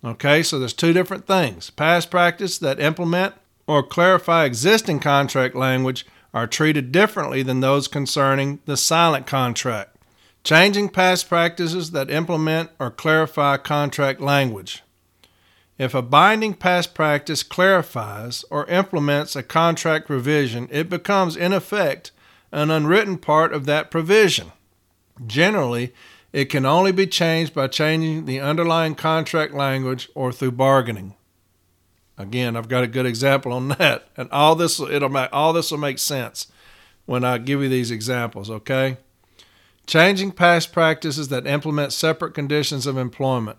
Okay, so there's two different things. Past practice that implement or clarify existing contract language are treated differently than those concerning the silent contract. Changing past practices that implement or clarify contract language. If a binding past practice clarifies or implements a contract provision, it becomes, in effect, an unwritten part of that provision. Generally, it can only be changed by changing the underlying contract language or through bargaining. Again, I've got a good example on that, and all this it'll make all this will make sense when I give you these examples. Okay. Changing past practices that implement separate conditions of employment.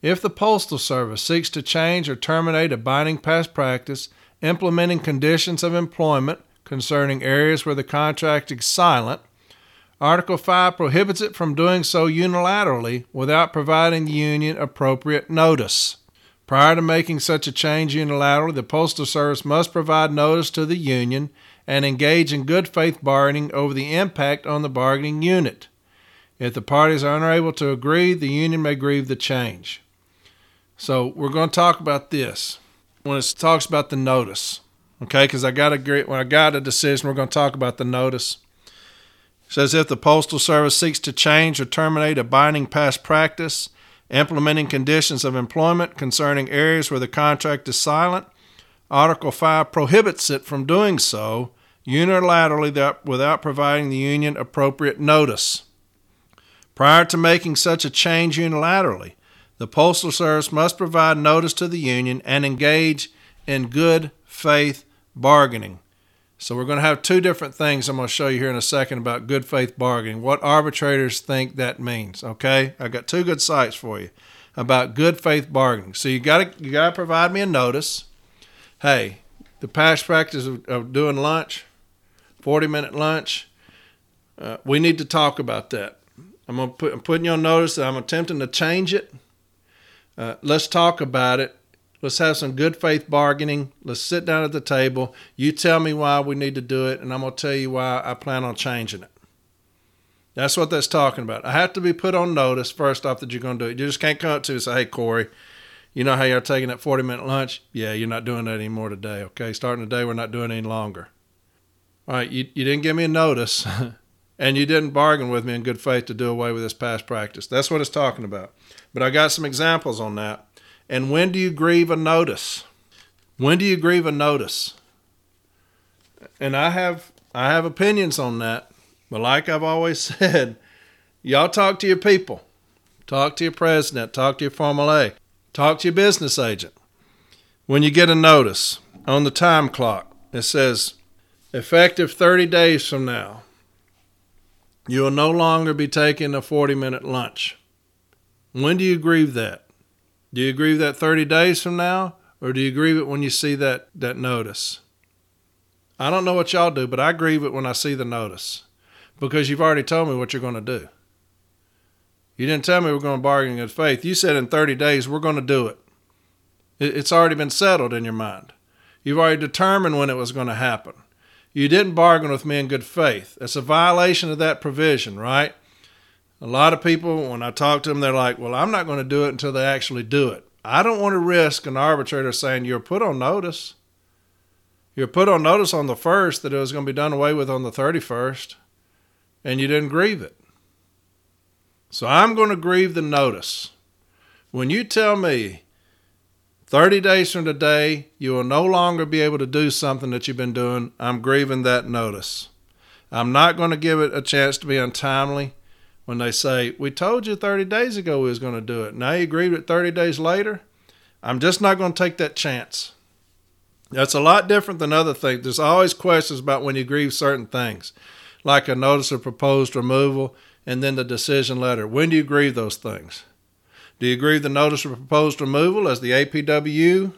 If the Postal Service seeks to change or terminate a binding past practice, implementing conditions of employment concerning areas where the contract is silent, Article 5 prohibits it from doing so unilaterally without providing the union appropriate notice. Prior to making such a change unilaterally, the Postal Service must provide notice to the union and engage in good faith bargaining over the impact on the bargaining unit. If the parties are unable to agree, the union may grieve the change. So we're going to talk about this when it talks about the notice. Okay, because I got a when I got a decision, we're going to talk about the notice. Says if the Postal Service seeks to change or terminate a binding past practice, implementing conditions of employment concerning areas where the contract is silent, Article 5 prohibits it from doing so unilaterally without providing the union appropriate notice. Prior to making such a change unilaterally, the Postal Service must provide notice to the union and engage in good faith bargaining. So, we're going to have two different things I'm going to show you here in a second about good faith bargaining, what arbitrators think that means. Okay? I've got two good cites for you about good faith bargaining. So, you got to you got to provide me a notice. Hey, the past practice of, of doing lunch, 40 minute lunch. Uh, we need to talk about that. I'm gonna put I'm putting you on notice that I'm attempting to change it. Uh, let's talk about it. Let's have some good faith bargaining. Let's sit down at the table. You tell me why we need to do it, and I'm going to tell you why I plan on changing it. That's what that's talking about. I have to be put on notice first off that you're going to do it. You just can't come up to me and say, hey, Corey, you know how you're taking that 40 minute lunch? Yeah, you're not doing that anymore today. Okay, starting today, we're not doing any longer. All right, you, you didn't give me a notice and you didn't bargain with me in good faith to do away with this past practice. That's what it's talking about. But I got some examples on that. And when do you grieve a notice? When do you grieve a notice? And I have I have opinions on that. But like I've always said, y'all talk to your people. Talk to your president, talk to your Formal A, talk to your business agent. When you get a notice on the time clock, it says effective 30 days from now, you will no longer be taking a 40 minute lunch. When do you grieve that? Do you grieve that 30 days from now, or do you grieve it when you see that, that notice? I don't know what y'all do, but I grieve it when I see the notice because you've already told me what you're going to do. You didn't tell me we're going to bargain in good faith. You said in 30 days we're going to do it. It's already been settled in your mind. You've already determined when it was going to happen. You didn't bargain with me in good faith. It's a violation of that provision, right? A lot of people, when I talk to them, they're like, well, I'm not going to do it until they actually do it. I don't want to risk an arbitrator saying you're put on notice. You're put on notice on the first that it was going to be done away with on the 31st, and you didn't grieve it. So I'm going to grieve the notice. When you tell me 30 days from today, you will no longer be able to do something that you've been doing, I'm grieving that notice. I'm not going to give it a chance to be untimely when they say, We told you 30 days ago we was going to do it. Now you agreed with 30 days later. I'm just not going to take that chance. That's a lot different than other things. There's always questions about when you grieve certain things, like a notice of proposed removal and then the decision letter. When do you grieve those things? Do you grieve the notice of proposed removal as the APWU?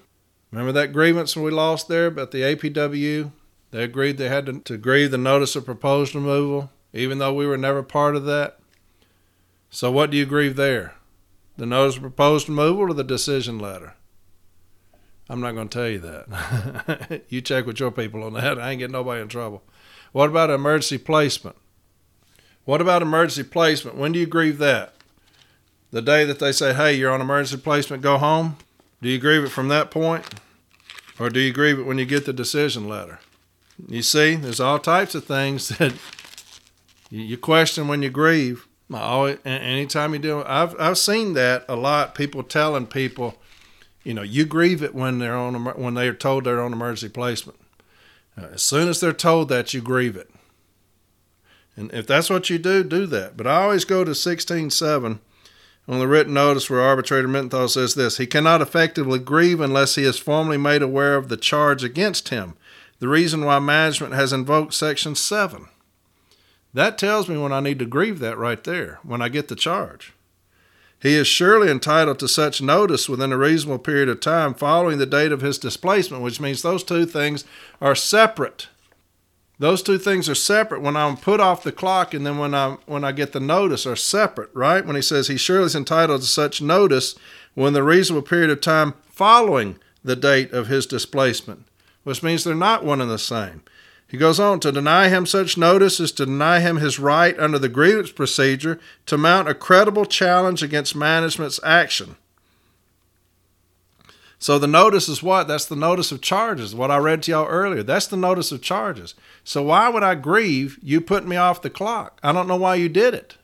Remember that grievance we lost there about the APWU? They agreed they had to, to grieve the notice of proposed removal, even though we were never part of that. So, what do you grieve there? The notice of proposed removal or the decision letter? I'm not going to tell you that. you check with your people on that. I ain't getting nobody in trouble. What about emergency placement? What about emergency placement? When do you grieve that? The day that they say, hey, you're on emergency placement, go home? Do you grieve it from that point? Or do you grieve it when you get the decision letter? You see, there's all types of things that you question when you grieve. I always, anytime you do, I've I've seen that a lot. People telling people, you know, you grieve it when they're on when they're told they're on emergency placement. Uh, as soon as they're told that, you grieve it. And if that's what you do, do that. But I always go to sixteen seven on the written notice where arbitrator Mittenthal says this: he cannot effectively grieve unless he is formally made aware of the charge against him. The reason why management has invoked section seven. That tells me when I need to grieve that right there, when I get the charge. He is surely entitled to such notice within a reasonable period of time following the date of his displacement, which means those two things are separate. Those two things are separate. When I'm put off the clock and then when I when I get the notice are separate, right? When he says he surely is entitled to such notice within the reasonable period of time following the date of his displacement, which means they're not one and the same. He goes on to deny him such notice is to deny him his right under the grievance procedure to mount a credible challenge against management's action. So the notice is what? That's the notice of charges, what I read to y'all earlier. That's the notice of charges. So why would I grieve you put me off the clock? I don't know why you did it.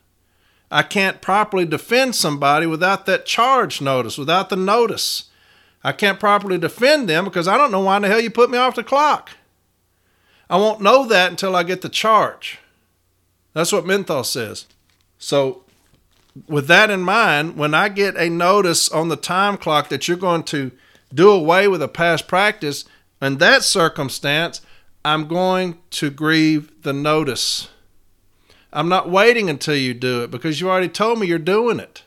I can't properly defend somebody without that charge notice, without the notice. I can't properly defend them because I don't know why in the hell you put me off the clock. I won't know that until I get the charge. That's what Mittenthal says. So, with that in mind, when I get a notice on the time clock that you're going to do away with a past practice, in that circumstance, I'm going to grieve the notice. I'm not waiting until you do it because you already told me you're doing it.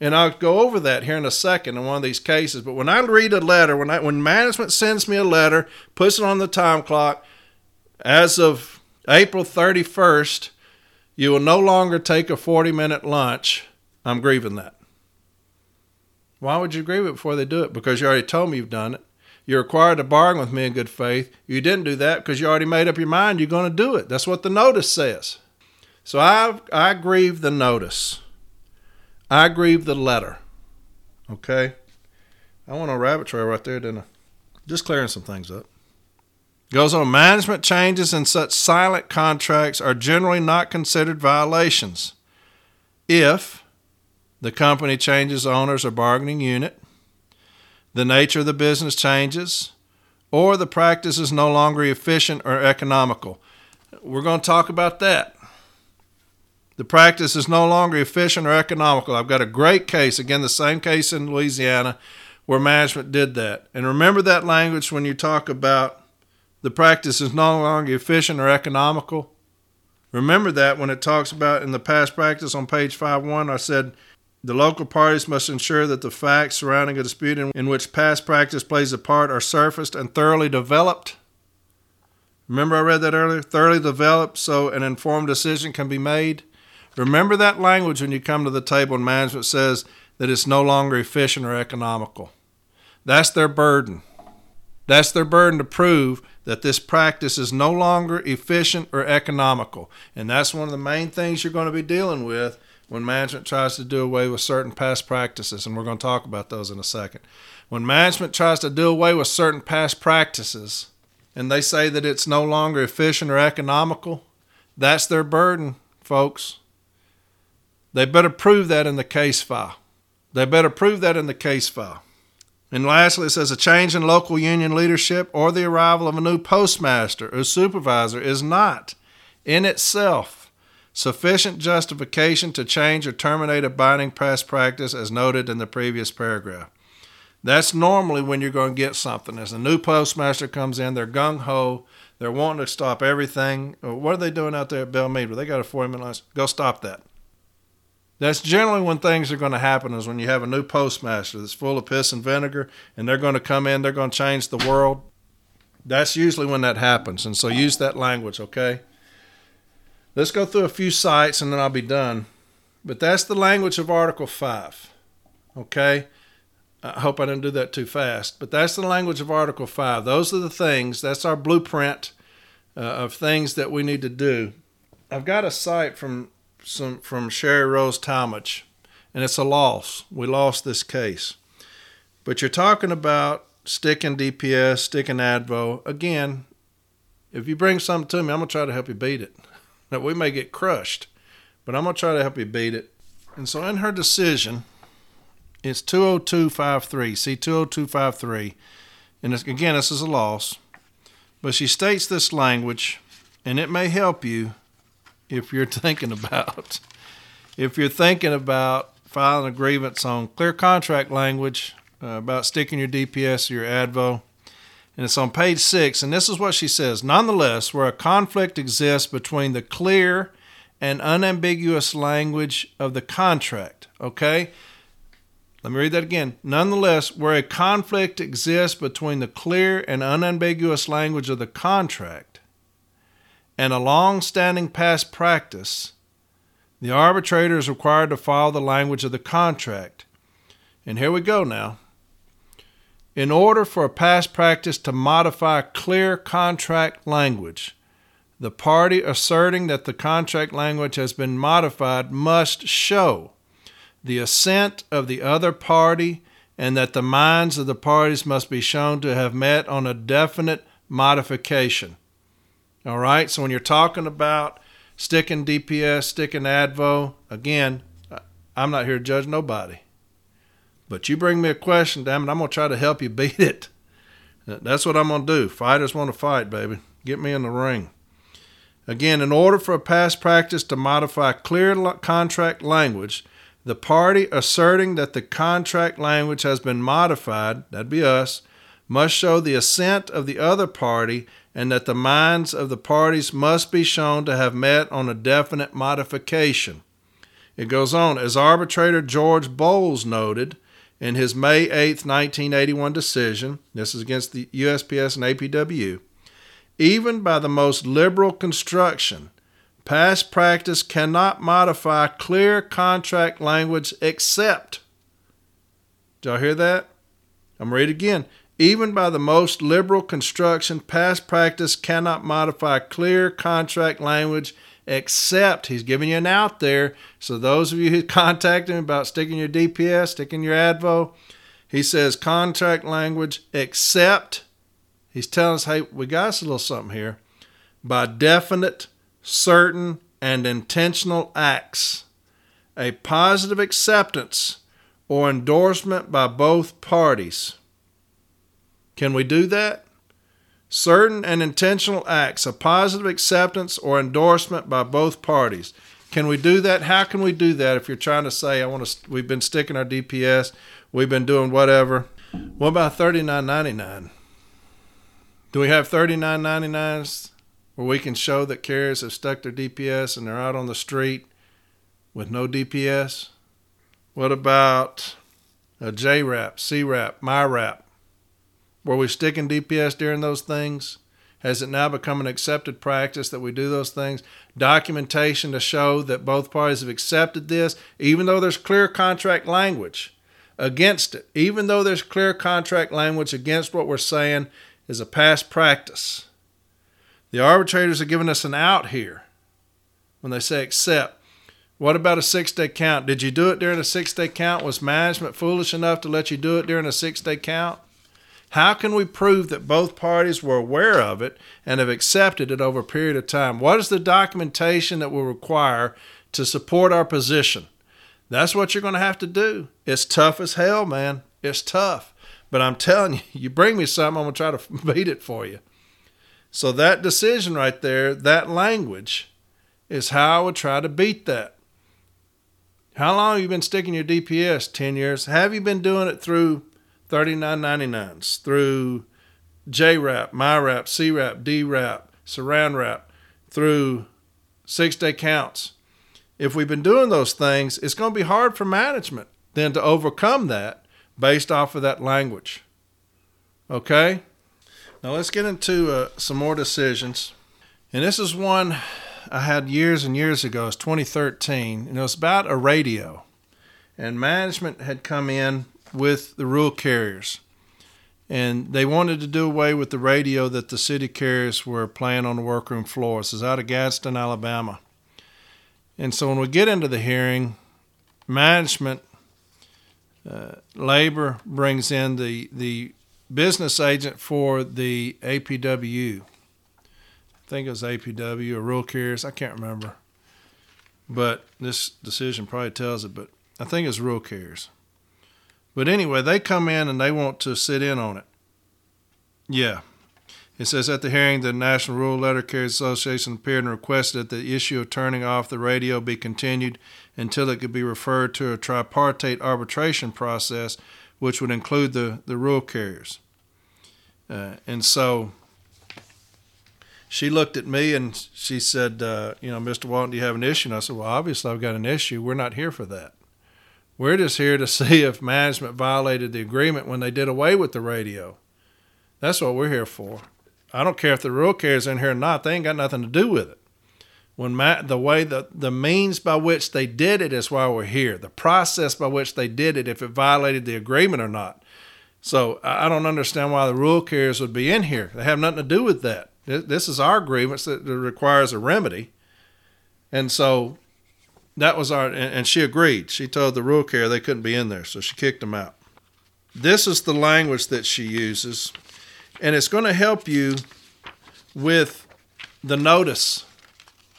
And I'll go over that here in a second in one of these cases. But when I read a letter, when I, when management sends me a letter, puts it on the time clock, as of April 31st, you will no longer take a 40 minute lunch. I'm grieving that. Why would you grieve it before they do it? Because you already told me you've done it. You're required to bargain with me in good faith. You didn't do that because you already made up your mind you're going to do it. That's what the notice says. So I I grieve the notice. I grieve the letter. Okay? I went on a rabbit trail right there, didn't I? Just clearing some things up. Goes on management changes in such silent contracts are generally not considered violations if the company changes owners or bargaining unit, the nature of the business changes, or the practice is no longer efficient or economical. We're going to talk about that. The practice is no longer efficient or economical. I've got a great case, again, the same case in Louisiana, where management did that. And remember that language when you talk about the practice is no longer efficient or economical. Remember that when it talks about in the past practice on page 5.1, I said the local parties must ensure that the facts surrounding a dispute in, in which past practice plays a part are surfaced and thoroughly developed. Remember, I read that earlier? Thoroughly developed so an informed decision can be made. Remember that language when you come to the table and management says that it's no longer efficient or economical. That's their burden. That's their burden to prove that this practice is no longer efficient or economical. And that's one of the main things you're going to be dealing with when management tries to do away with certain past practices. And we're going to talk about those in a second. When management tries to do away with certain past practices and they say that it's no longer efficient or economical, that's their burden, folks. They better prove that in the case file. They better prove that in the case file. And lastly, it says a change in local union leadership or the arrival of a new postmaster or supervisor is not, in itself, sufficient justification to change or terminate a binding past practice as noted in the previous paragraph. That's normally when you're going to get something. As a new postmaster comes in, they're gung ho, they're wanting to stop everything. What are they doing out there at Belle Meade? Well, they got a 40 minute license. Go stop that. That's generally when things are going to happen is when you have a new postmaster that's full of piss and vinegar and they're going to come in, they're going to change the world. That's usually when that happens. And so use that language, okay? Let's go through a few cites and then I'll be done. But that's the language of Article 5, okay? I hope I didn't do that too fast. But that's the language of Article 5. Those are the things, that's our blueprint uh, of things that we need to do. I've got a cite from some from Sherry Rose Talmadge, and it's a loss. We lost this case. But you're talking about sticking DPS, sticking Advo. Again, if you bring something to me, I'm gonna try to help you beat it. Now we may get crushed, but I'm gonna try to help you beat it. And so in her decision, it's 20253. See 20253. And again, this is a loss. But she states this language, and it may help you if you're thinking about if you're thinking about filing a grievance on clear contract language uh, about sticking your DPS or your ADVO. And it's on page six, and this is what she says. Nonetheless, where a conflict exists between the clear and unambiguous language of the contract, okay? Let me read that again. Nonetheless, where a conflict exists between the clear and unambiguous language of the contract, and a long standing past practice, the arbitrator is required to follow the language of the contract. And here we go now. In order for a past practice to modify clear contract language, the party asserting that the contract language has been modified must show the assent of the other party and that the minds of the parties must be shown to have met on a definite modification. All right. So when you're talking about sticking DPS, sticking Advo, again, I'm not here to judge nobody. But you bring me a question, damn it, I'm going to try to help you beat it. That's what I'm going to do. Fighters want to fight, baby. Get me in the ring. Again, in order for a past practice to modify clear contract language, the party asserting that the contract language has been modified, that'd be us, must show the assent of the other party and that the minds of the parties must be shown to have met on a definite modification. It goes on, as arbitrator George Bowles noted in his May 8, 1981 decision, this is against the USPS and APW, even by the most liberal construction, past practice cannot modify clear contract language except Did y'all hear that? I'm read again. Even by the most liberal construction, past practice cannot modify clear contract language except he's giving you an out there. So those of you who contact him about sticking your DPS, sticking your ADVO, he says contract language except he's telling us, hey, we got us a little something here. By definite, certain, and intentional acts, a positive acceptance or endorsement by both parties. Can we do that? Certain and intentional acts, of positive acceptance or endorsement by both parties. Can we do that? How can we do that if you're trying to say, I want to, we've been sticking our DPS, we've been doing whatever? What about 39.99? Do we have 39.99s where we can show that carriers have stuck their DPS and they're out on the street with no DPS? What about a JRAP, CRAP, MyRAP? Were we sticking DPS during those things? Has it now become an accepted practice that we do those things? Documentation to show that both parties have accepted this, even though there's clear contract language against it, even though there's clear contract language against what we're saying is a past practice. The arbitrators are giving us an out here when they say accept. What about a six day count? Did you do it during a six day count? Was management foolish enough to let you do it during a six day count? How can we prove that both parties were aware of it and have accepted it over a period of time? What is the documentation that will require to support our position? That's what you're going to have to do. It's tough as hell, man. It's tough. But I'm telling you, you bring me something, I'm going to try to beat it for you. So, that decision right there, that language, is how I would try to beat that. How long have you been sticking your DPS? 10 years. Have you been doing it through 39.99s, through JRAP, MyRAP, CRAP, DRAP, C Wrap, D Wrap, Surround Wrap, through six day counts? If we've been doing those things, it's going to be hard for management then to overcome that based off of that language. Okay? Now let's get into uh, some more decisions. And this is one I had years and years ago. It's 2013, and it was about a radio. And management had come in with the rural carriers, and they wanted to do away with the radio that the city carriers were playing on the workroom floor. This is out of Gadsden, Alabama. And so when we get into the hearing, management, uh, labor brings in the the business agent for the APW I think it was APW or Rural Carriers. I can't remember. But this decision probably tells it, but I think it's Rural Carriers. But anyway, they come in and they want to sit in on it. Yeah. It says at the hearing, the National Rural Letter Carriers Association appeared and requested that the issue of turning off the radio be continued until it could be referred to a tripartite arbitration process, which would include the, the rural carriers. Uh, and so she looked at me and she said, uh, you know, Mr. Walton, do you have an issue? And I said, well, obviously I've got an issue. We're not here for that. We're just here to see if management violated the agreement when they did away with the radio. That's what we're here for. I don't care if the rural carrier's in here or not. They ain't got nothing to do with it. When the way the the means by which they did it is why we're here. The process by which they did it, if it violated the agreement or not. So I don't understand why the rural carriers would be in here. They have nothing to do with that. This is our grievance that requires a remedy. And so that was our, and she agreed. She told the rural care they couldn't be in there, so she kicked them out. This is the language that she uses, and it's going to help you with the notice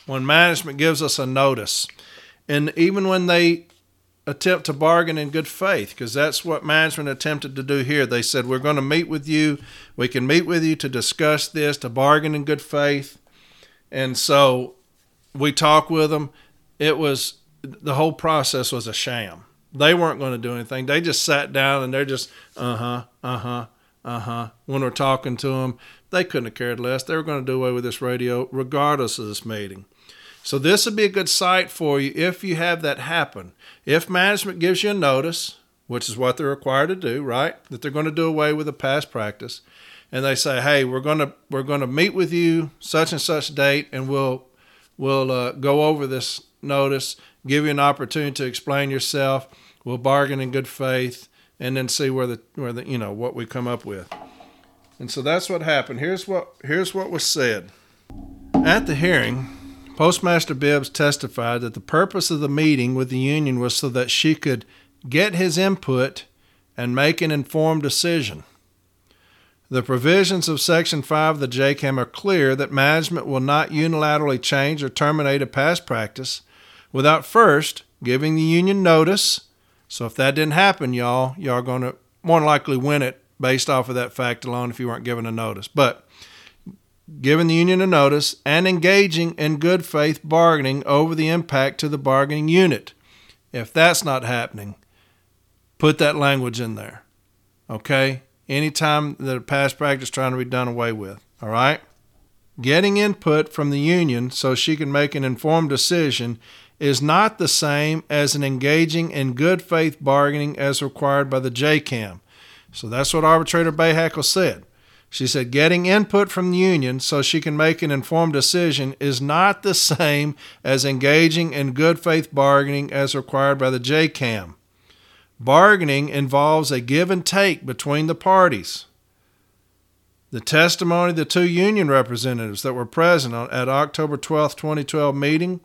when management gives us a notice. And even when they attempt to bargain in good faith because that's what management attempted to do here. They said, We're going to meet with you. We can meet with you to discuss this, to bargain in good faith. And so we talk with them. It was the whole process was a sham. They weren't going to do anything. They just sat down and they're just, uh huh, uh huh, uh huh. When we're talking to them, they couldn't have cared less. They were going to do away with this radio regardless of this meeting. So this would be a good cite for you if you have that happen. If management gives you a notice, which is what they're required to do, right? That they're going to do away with a past practice, and they say, "Hey, we're going to we're going to meet with you such and such date, and we'll we'll uh, go over this notice, give you an opportunity to explain yourself. We'll bargain in good faith, and then see where the where the you know what we come up with. And so that's what happened. Here's what here's what was said. At the hearing, Postmaster Bibbs testified that the purpose of the meeting with the union was so that she could get his input and make an informed decision. The provisions of Section 5 of the JCAM are clear that management will not unilaterally change or terminate a past practice without first giving the union notice. So if that didn't happen, y'all, y'all going to more likely win it based off of that fact alone if you weren't given a notice. But giving the union a notice and engaging in good faith bargaining over the impact to the bargaining unit. If that's not happening, put that language in there. Okay? anytime that a past practice trying to be done away with. All right? Getting input from the union so she can make an informed decision is not the same as an engaging in good faith bargaining as required by the JCAM. So that's what arbitrator Bahakel said. She said getting input from the union so she can make an informed decision is not the same as engaging in good faith bargaining as required by the JCAM. Bargaining involves a give and take between the parties. The testimony of the two union representatives that were present at October 12, 2012 meeting,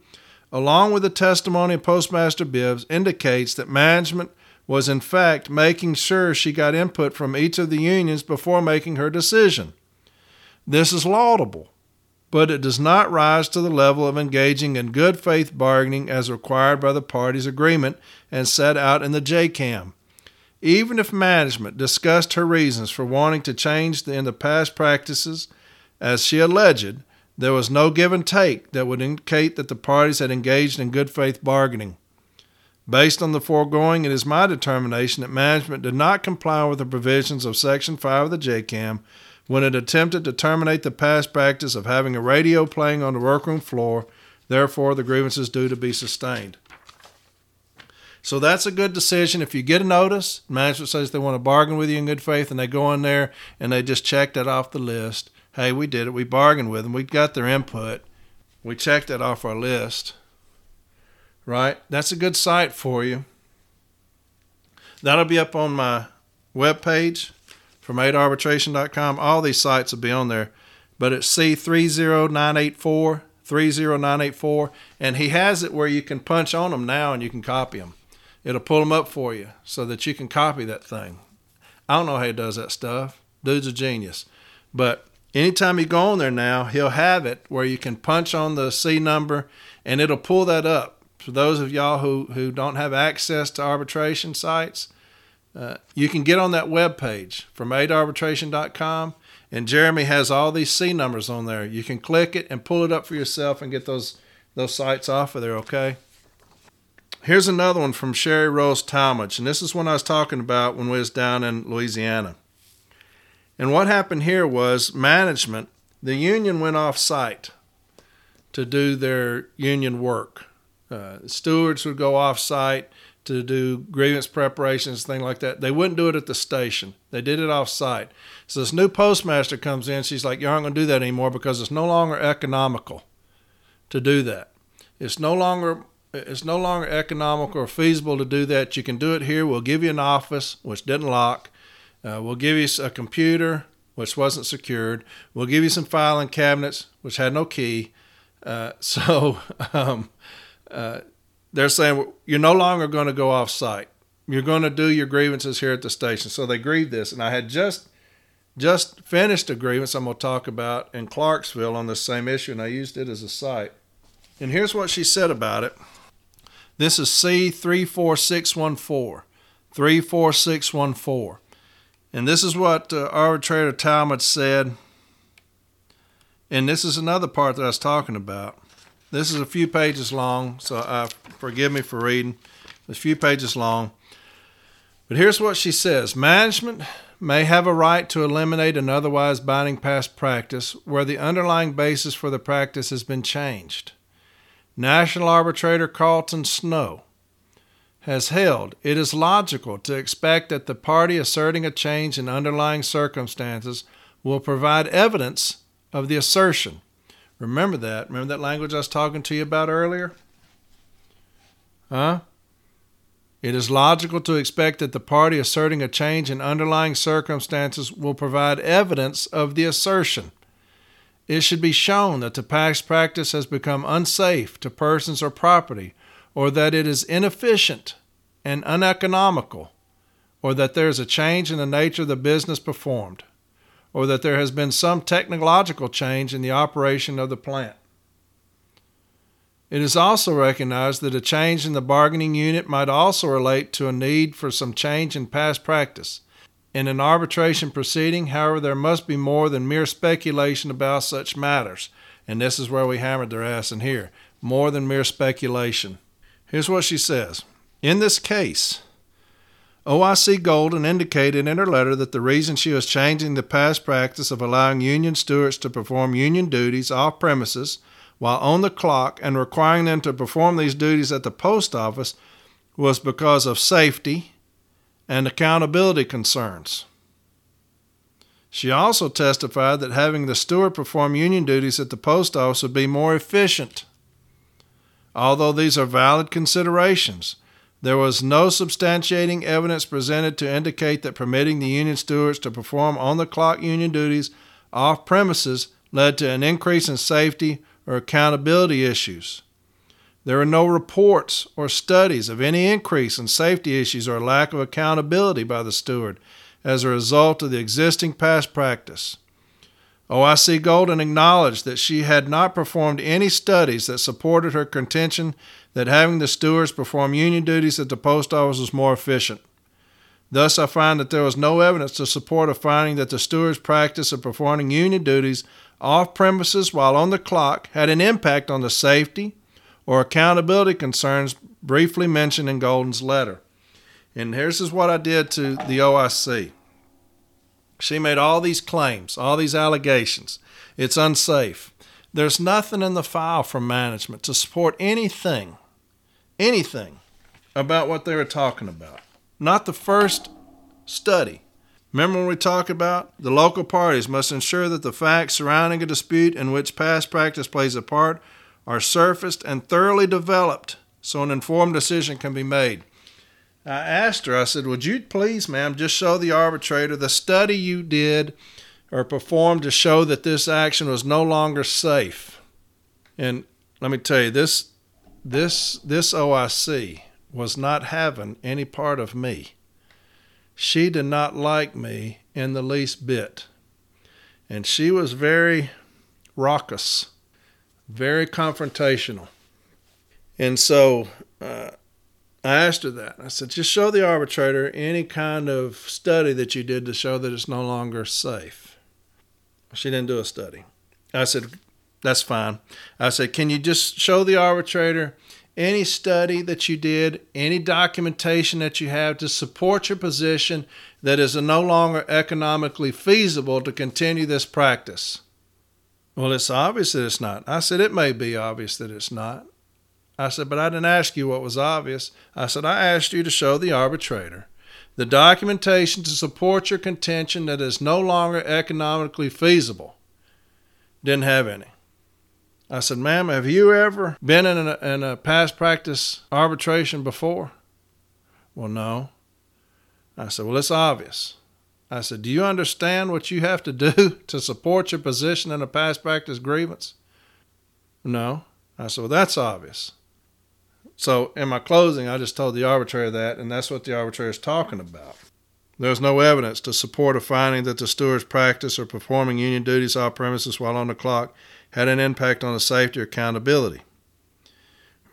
along with the testimony of Postmaster Bibbs, indicates that management was in fact making sure she got input from each of the unions before making her decision. This is laudable but it does not rise to the level of engaging in good faith bargaining as required by the parties' agreement and set out in the JCAM. Even if management discussed her reasons for wanting to change in the past practices, as she alleged, there was no give and take that would indicate that the parties had engaged in good faith bargaining. Based on the foregoing, it is my determination that management did not comply with the provisions of Section 5 of the JCAM when it attempted to terminate the past practice of having a radio playing on the workroom floor. Therefore, the grievance is due to be sustained. So that's a good decision. If you get a notice, management says they want to bargain with you in good faith, and they go in there and they just check that off the list. Hey, we did it. We bargained with them. We got their input. We checked that off our list. Right? That's a good cite for you. That'll be up on my webpage from 8arbitration.com. All these cites will be on there. But it's C30984, 30984, and he has it where you can punch on them now and you can copy them. It'll pull them up for you so that you can copy that thing. I don't know how he does that stuff. Dude's a genius. But anytime you go on there now, he'll have it where you can punch on the C number and it'll pull that up. For those of y'all who, who don't have access to arbitration cites, uh, you can get on that web page from 8arbitration.com, and Jeremy has all these C numbers on there. You can click it and pull it up for yourself and get those those cites off of there. Okay. Here's another one from Sherry Rose Talmadge, and this is one I was talking about when we was down in Louisiana. And what happened here was management, the union went off site to do their union work. Uh, stewards would go off site to do grievance preparations, things like that. They wouldn't do it at the station. They did it off site. So this new postmaster comes in. She's like, "You aren't going to do that anymore because it's no longer economical to do that. It's no longer it's no longer economical or feasible to do that. You can do it here. We'll give you an office which didn't lock. Uh, we'll give you a computer which wasn't secured. We'll give you some filing cabinets which had no key. Uh, so." Um, uh, they're saying you're no longer going to go off site. You're going to do your grievances here at the station. So they grieved this, and I had just just finished a grievance I'm going to talk about in Clarksville on the same issue, and I used it as a cite. And here's what she said about it. This is C34614. 34614. And this is what uh, arbitrator Talmadge said. And this is another part that I was talking about. This is a few pages long, so uh, forgive me for reading. It's a few pages long. But here's what she says Management may have a right to eliminate an otherwise binding past practice where the underlying basis for the practice has been changed. National arbitrator Carlton Snow has held it is logical to expect that the party asserting a change in underlying circumstances will provide evidence of the assertion Remember that. Remember that language I was talking to you about earlier? Huh? It is logical to expect that the party asserting a change in underlying circumstances will provide evidence of the assertion. It should be shown that the past practice has become unsafe to persons or property, or that it is inefficient and uneconomical, or that there is a change in the nature of the business performed, or that there has been some technological change in the operation of the plant. It is also recognized that a change in the bargaining unit might also relate to a need for some change in past practice. In an arbitration proceeding, however, there must be more than mere speculation about such matters. And this is where we hammered their ass in here. More than mere speculation. Here's what she says In this case, OIC Golden indicated in her letter that the reason she was changing the past practice of allowing union stewards to perform union duties off premises while on the clock and requiring them to perform these duties at the post office was because of safety and accountability concerns. She also testified that having the steward perform union duties at the post office would be more efficient. Although these are valid considerations, there was no substantiating evidence presented to indicate that permitting the union stewards to perform on the clock union duties off premises led to an increase in safety or accountability issues. There are no reports or studies of any increase in safety issues or lack of accountability by the steward as a result of the existing past practice. Oh, OIC Golden acknowledged that she had not performed any studies that supported her contention that having the stewards perform union duties at the post office was more efficient. Thus, I find that there was no evidence to support a finding that the steward's practice of performing union duties off premises while on the clock had an impact on the safety or accountability concerns briefly mentioned in Golden's letter. And here's what I did to the OIC. She made all these claims, all these allegations. It's unsafe. There's nothing in the file from management to support anything, anything about what they were talking about. Not the first study. Remember when we talked about the local parties must ensure that the facts surrounding a dispute in which past practice plays a part are surfaced and thoroughly developed so an informed decision can be made. I asked her, I said, Would you please, ma'am, just show the arbitrator the study you did or performed to show that this action was no longer safe? And let me tell you, this this this OIC was not having any part of me. She did not like me in the least bit. And she was very raucous, very confrontational. And so uh, I asked her that. I said, just show the arbitrator any kind of study that you did to show that it's no longer safe. She didn't do a study. I said, that's fine. I said, can you just show the arbitrator any study that you did, any documentation that you have to support your position that is no longer economically feasible to continue this practice? Well, it's obvious that it's not. I said, it may be obvious that it's not. I said, but I didn't ask you what was obvious. I said, I asked you to show the arbitrator the documentation to support your contention that is no longer economically feasible. Didn't have any. I said, ma'am, have you ever been in a, in a past practice arbitration before? Well, no. I said, well, it's obvious. I said, do you understand what you have to do to support your position in a past practice grievance? No. I said, well, that's obvious. So in my closing, I just told the arbitrator that, and that's what the arbitrator is talking about. There's no evidence to support a finding that the steward's practice or performing union duties off premises while on the clock had an impact on the safety or accountability.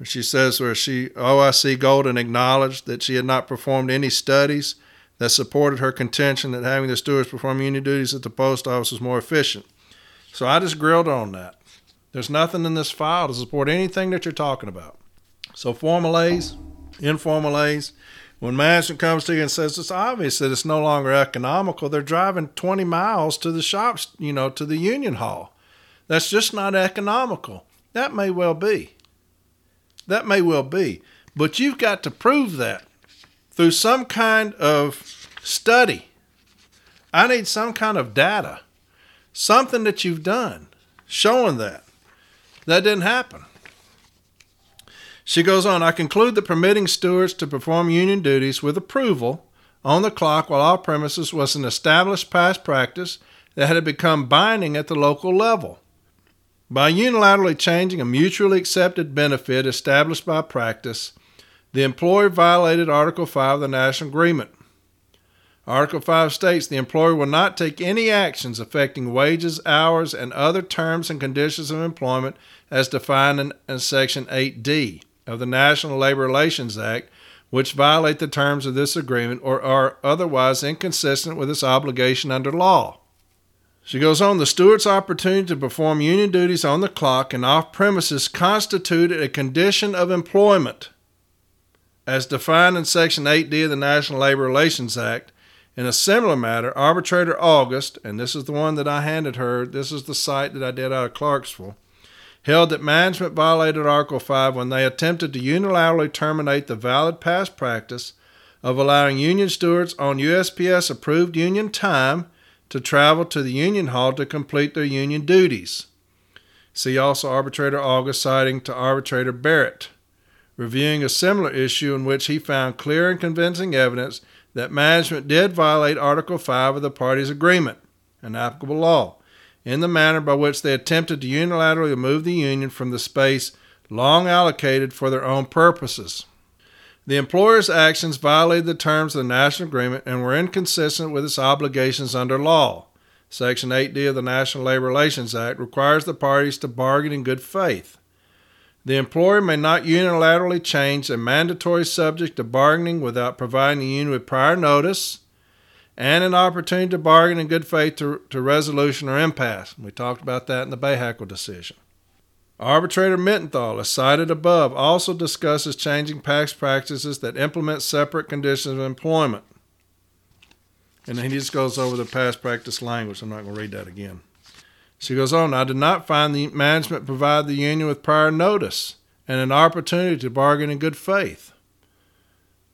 She says where she OIC Golden acknowledged that she had not performed any studies that supported her contention that having the stewards perform union duties at the post office was more efficient. So I just grilled on that. There's nothing in this file to support anything that you're talking about. So formal A's, informal A's, when management comes to you and says it's obvious that it's no longer economical, they're driving 20 miles to the shops, you know, to the union hall. That's just not economical. That may well be. That may well be. But you've got to prove that through some kind of study. I need some kind of data, something that you've done showing that. That didn't happen. She goes on, I conclude that permitting stewards to perform union duties with approval on the clock while off premises was an established past practice that had become binding at the local level. By unilaterally changing a mutually accepted benefit established by practice, the employer violated Article 5 of the National Agreement. Article 5 states the employer will not take any actions affecting wages, hours, and other terms and conditions of employment as defined in, in Section 8D of the National Labor Relations Act, which violate the terms of this agreement or are otherwise inconsistent with its obligation under law. She goes on, the steward's opportunity to perform union duties on the clock and off premises constituted a condition of employment as defined in Section 8D of the National Labor Relations Act in a similar matter, arbitrator August, and this is the one that I handed her, this is the cite that I did out of Clarksville, held that management violated Article 5 when they attempted to unilaterally terminate the valid past practice of allowing union stewards on USPS approved union time to travel to the union hall to complete their union duties. See also arbitrator August citing to arbitrator Barrett, reviewing a similar issue in which he found clear and convincing evidence that management did violate Article 5 of the parties' agreement, an applicable law, in the manner by which they attempted to unilaterally remove the Union from the space long allocated for their own purposes. The employer's actions violated the terms of the national agreement and were inconsistent with its obligations under law. Section 8D of the National Labor Relations Act requires the parties to bargain in good faith. The employer may not unilaterally change a mandatory subject to bargaining without providing the union with prior notice and an opportunity to bargain in good faith to, to resolution or impasse. We talked about that in the Bahakel decision. Arbitrator Mittenthal, as cited above, also discusses changing past practices that implement separate conditions of employment. And then he just goes over the past practice language. I'm not going to read that again. She goes on, I did not find the management provide the union with prior notice and an opportunity to bargain in good faith.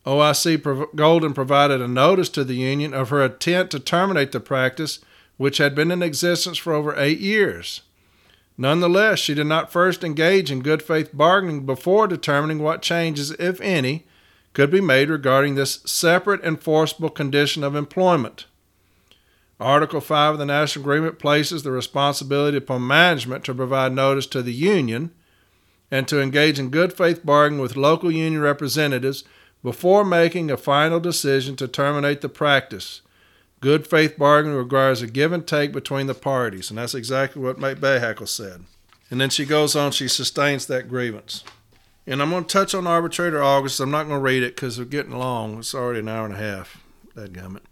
OIC Golden provided a notice to the union of her intent to terminate the practice, which had been in existence for over eight years. Nonetheless, she did not first engage in good faith bargaining before determining what changes, if any, could be made regarding this separate enforceable condition of employment. Article 5 of the National Agreement places the responsibility upon management to provide notice to the union and to engage in good faith bargaining with local union representatives before making a final decision to terminate the practice. Good faith bargaining requires a give and take between the parties, and that's exactly what Mate Bahakel said. And then she goes on, she sustains that grievance. And I'm going to touch on arbitrator August. I'm not going to read it because we're getting long. It's already an hour and a half. That gummit.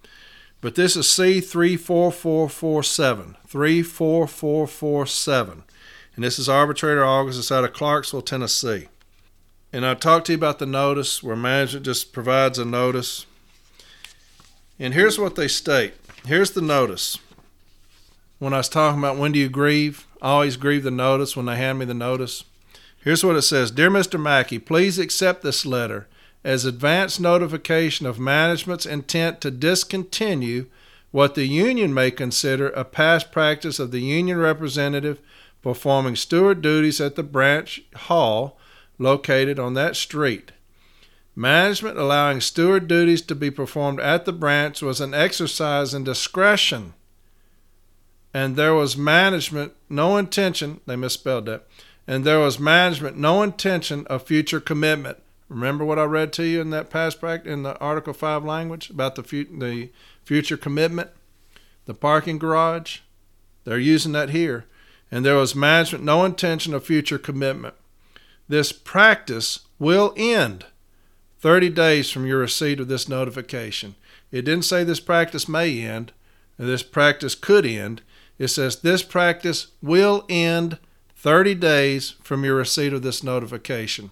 But this is C34447. 34447. And this is Arbitrator August. It's out of Clarksville, Tennessee. And I talked to you about the notice where management just provides a notice. And here's what they state. Here's the notice. When I was talking about when do you grieve, I always grieve the notice when they hand me the notice. Here's what it says Dear Mr. Mackey, please accept this letter as advance notification of management's intent to discontinue what the union may consider a past practice of the union representative performing steward duties at the branch hall located on that street. Management allowing steward duties to be performed at the branch was an exercise in discretion, and there was management no intention, they misspelled that, and there was management no intention of future commitment Remember what I read to you in that past practice in the Article Five language about the fu- the future commitment, the parking garage. They're using that here, and there was management no intention of future commitment. This practice will end 30 days from your receipt of this notification. It didn't say this practice may end, this practice could end. It says this practice will end 30 days from your receipt of this notification.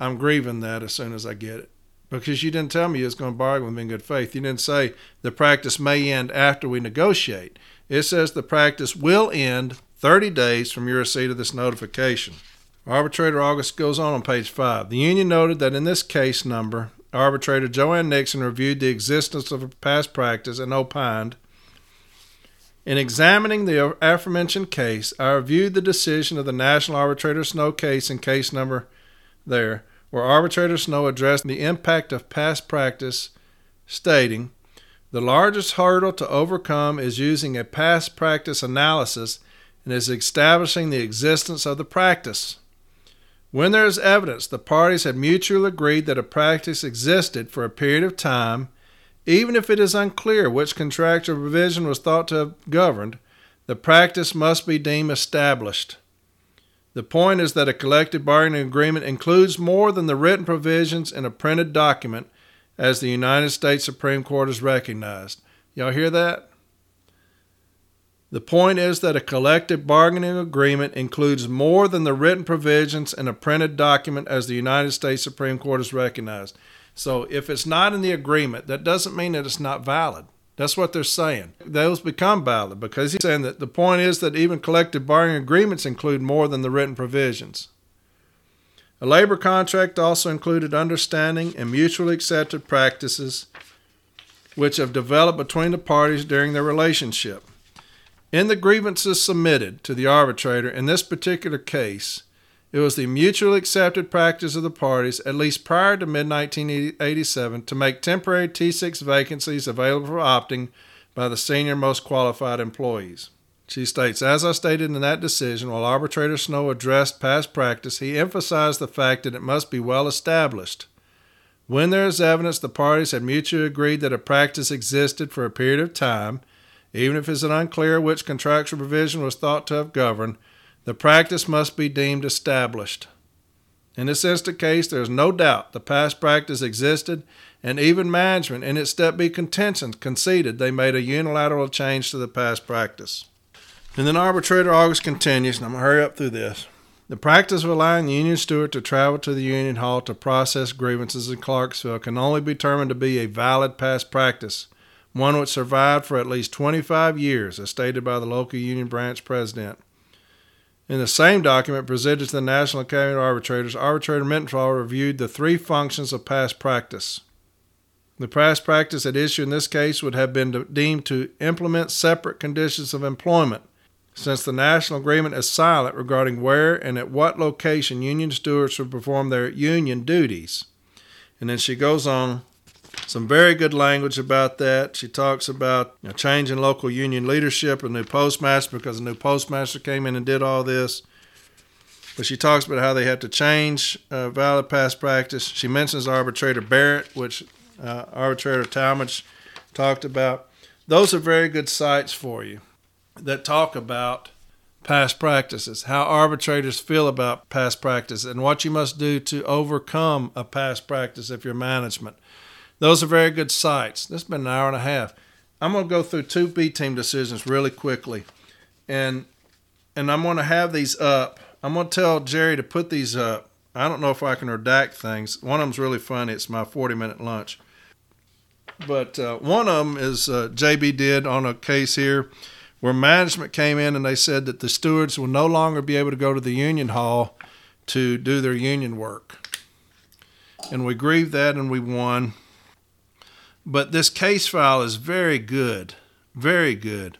I'm grieving that as soon as I get it. Because you didn't tell me you was going to bargain with me in good faith. You didn't say the practice may end after we negotiate. It says the practice will end 30 days from your receipt of this notification. Arbitrator August goes on on page 5. The union noted that in this case number, arbitrator Joanne Nixon reviewed the existence of a past practice and opined in examining the aforementioned case, I reviewed the decision of the National Arbitrator Snow case in case number there where arbitrator Snow addressed the impact of past practice, stating, The largest hurdle to overcome is using a past practice analysis and is establishing the existence of the practice. When there is evidence the parties had mutually agreed that a practice existed for a period of time, even if it is unclear which contractual provision was thought to have governed, the practice must be deemed established. The point is that a collective bargaining agreement includes more than the written provisions in a printed document, as the United States Supreme Court has recognized. Y'all hear that? The point is that a collective bargaining agreement includes more than the written provisions in a printed document as the United States Supreme Court has recognized. So if it's not in the agreement, that doesn't mean that it's not valid. That's what they're saying. Those become valid because he's saying that the point is that even collective bargaining agreements include more than the written provisions. A labor contract also included understanding and mutually accepted practices which have developed between the parties during their relationship. In the grievances submitted to the arbitrator in this particular case, it was the mutually accepted practice of the parties, at least prior to mid 1987, to make temporary T6 vacancies available for opting by the senior most qualified employees. She states, as I stated in that decision, while arbitrator Snow addressed past practice, he emphasized the fact that it must be well established. When there is evidence the parties had mutually agreed that a practice existed for a period of time, even if it is unclear which contractual provision was thought to have governed, the practice must be deemed established. In this instant case, there is no doubt the past practice existed, and even management, in its Step B contentions, conceded they made a unilateral change to the past practice. And then arbitrator August continues, and I'm going to hurry up through this. The practice of allowing the union steward to travel to the union hall to process grievances in Clarksville can only be determined to be a valid past practice one which survived for at least 25 years, as stated by the local union branch president. In the same document presented to the National Academy of Arbitrators, arbitrator Mittenthaler reviewed the three functions of past practice. The past practice at issue in this case would have been deemed to implement separate conditions of employment, since the national agreement is silent regarding where and at what location union stewards would perform their union duties. And then she goes on some very good language about that. She talks about you know, changing local union leadership, a new postmaster because a new postmaster came in and did all this. But she talks about how they have to change uh, valid past practice. She mentions arbitrator Barrett, which uh, arbitrator Talmadge talked about. Those are very good cites for you that talk about past practices, how arbitrators feel about past practice, and what you must do to overcome a past practice if you're management. Those are very good cites. This has been an hour and a half. I'm going to go through two B team decisions really quickly, and and I'm going to have these up. I'm going to tell Jerry to put these up. I don't know if I can redact things. One of them's really funny. It's my 40 minute lunch. But uh, one of them is uh, JB did on a case here where management came in and they said that the stewards will no longer be able to go to the union hall to do their union work. And we grieved that and we won. But this case file is very good, very good.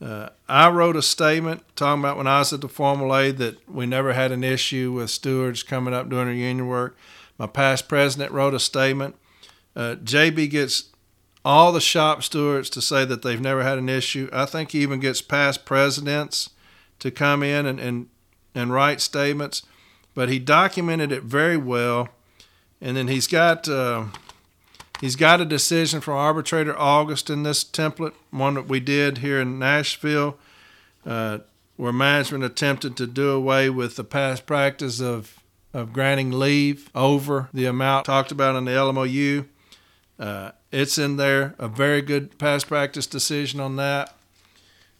Uh, I wrote a statement talking about when I was at the Formal A that we never had an issue with stewards coming up doing their union work. My past president wrote a statement. Uh, JB gets all the shop stewards to say that they've never had an issue. I think he even gets past presidents to come in and, and, and write statements. But he documented it very well. And then he's got. Uh, He's got a decision from arbitrator August in this template, one that we did here in Nashville, uh, where management attempted to do away with the past practice of, of granting leave over the amount talked about in the LMOU. Uh, it's in there, a very good past practice decision on that.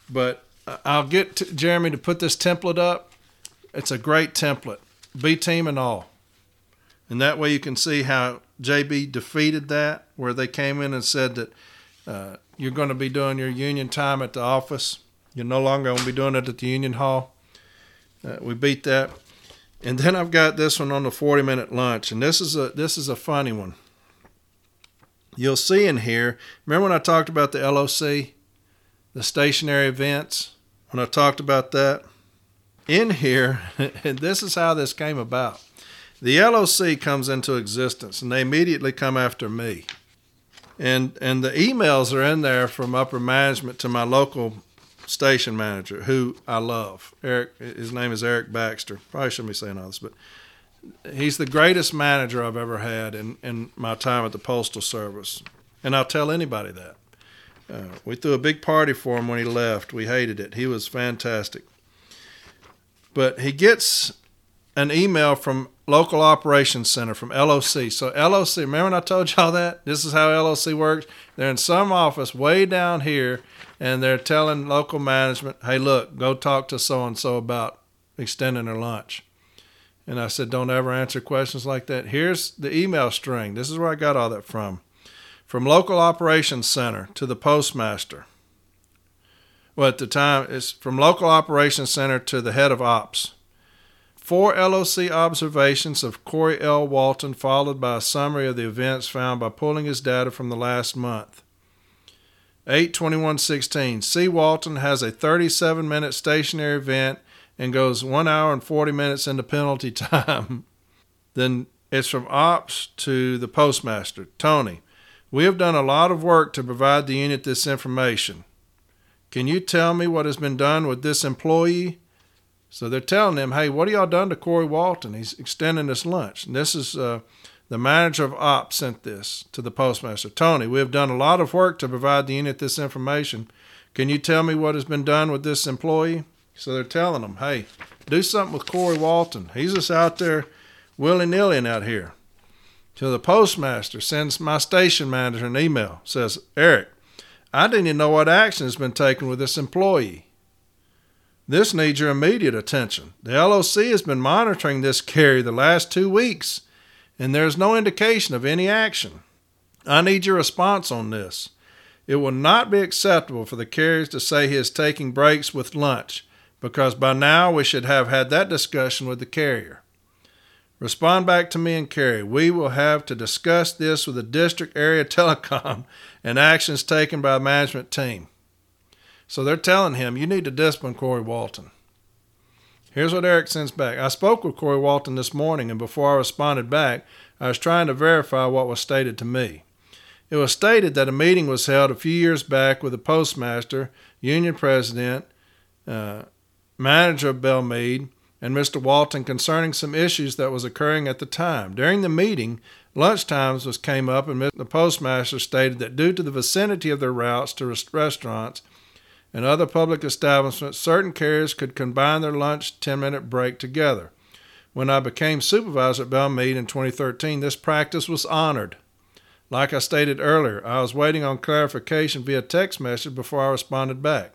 But I'll get to Jeremy to put this template up. It's a great template, B team and all. And that way you can see how JB defeated that, where they came in and said that uh, you're going to be doing your union time at the office. You're no longer going to be doing it at the union hall. Uh, we beat that. And then I've got this one on the 40 minute lunch, and this is a this is a funny one. You'll see in here. Remember when I talked about the LOC, the stationary events? When I talked about that in here, and this is how this came about. The LOC comes into existence and they immediately come after me. And and the emails are in there from upper management to my local station manager, who I love. Eric, his name is Eric Baxter. Probably shouldn't be saying all this, but he's the greatest manager I've ever had in, in my time at the Postal Service. And I'll tell anybody that. Uh, we threw a big party for him when he left. We hated it. He was fantastic. But he gets an email from local operations center from LOC. So LOC, remember when I told y'all that? This is how LOC works. They're in some office way down here and they're telling local management, "Hey, look, go talk to so and so about extending their lunch." And I said, "Don't ever answer questions like that." Here's the email string. This is where I got all that from. From local operations center to the postmaster. Well, at the time, it's from local operations center to the head of ops. Four LOC observations of Corey L. Walton, followed by a summary of the events found by pulling his data from the last month. 82116. C. Walton has a 37 minute stationary event and goes 1 hour and 40 minutes into penalty time. then it's from ops to the postmaster. Tony, we have done a lot of work to provide the unit this information. Can you tell me what has been done with this employee? So they're telling him, hey, what have y'all done to Corey Walton? He's extending his lunch. And this is uh, the manager of ops sent this to the postmaster. Tony, we have done a lot of work to provide the unit this information. Can you tell me what has been done with this employee? So they're telling him, hey, do something with Corey Walton. He's just out there willy nilly out here. So the postmaster sends my station manager an email, says, Eric, I didn't even know what action has been taken with this employee. This needs your immediate attention. The LOC has been monitoring this carry the last two weeks, and there is no indication of any action. I need your response on this. It will not be acceptable for the carrier to say he is taking breaks with lunch, because by now we should have had that discussion with the carrier. Respond back to me and carry. We will have to discuss this with the district area telecon and actions taken by the management team. So they're telling him, you need to discipline Corey Walton. Here's what Eric sends back. I spoke with Corey Walton this morning, and before I responded back, I was trying to verify what was stated to me. It was stated that a meeting was held a few years back with the postmaster, union president, uh, manager of Belle Meade, and Mr. Walton concerning some issues that was occurring at the time. During the meeting, lunch times was came up, and the postmaster stated that due to the vicinity of their routes to restaurants, and other public establishments, certain carriers could combine their lunch 10 minute break together. When I became supervisor at Belle Meade in 2013, this practice was honored. Like I stated earlier, I was waiting on clarification via text message before I responded back.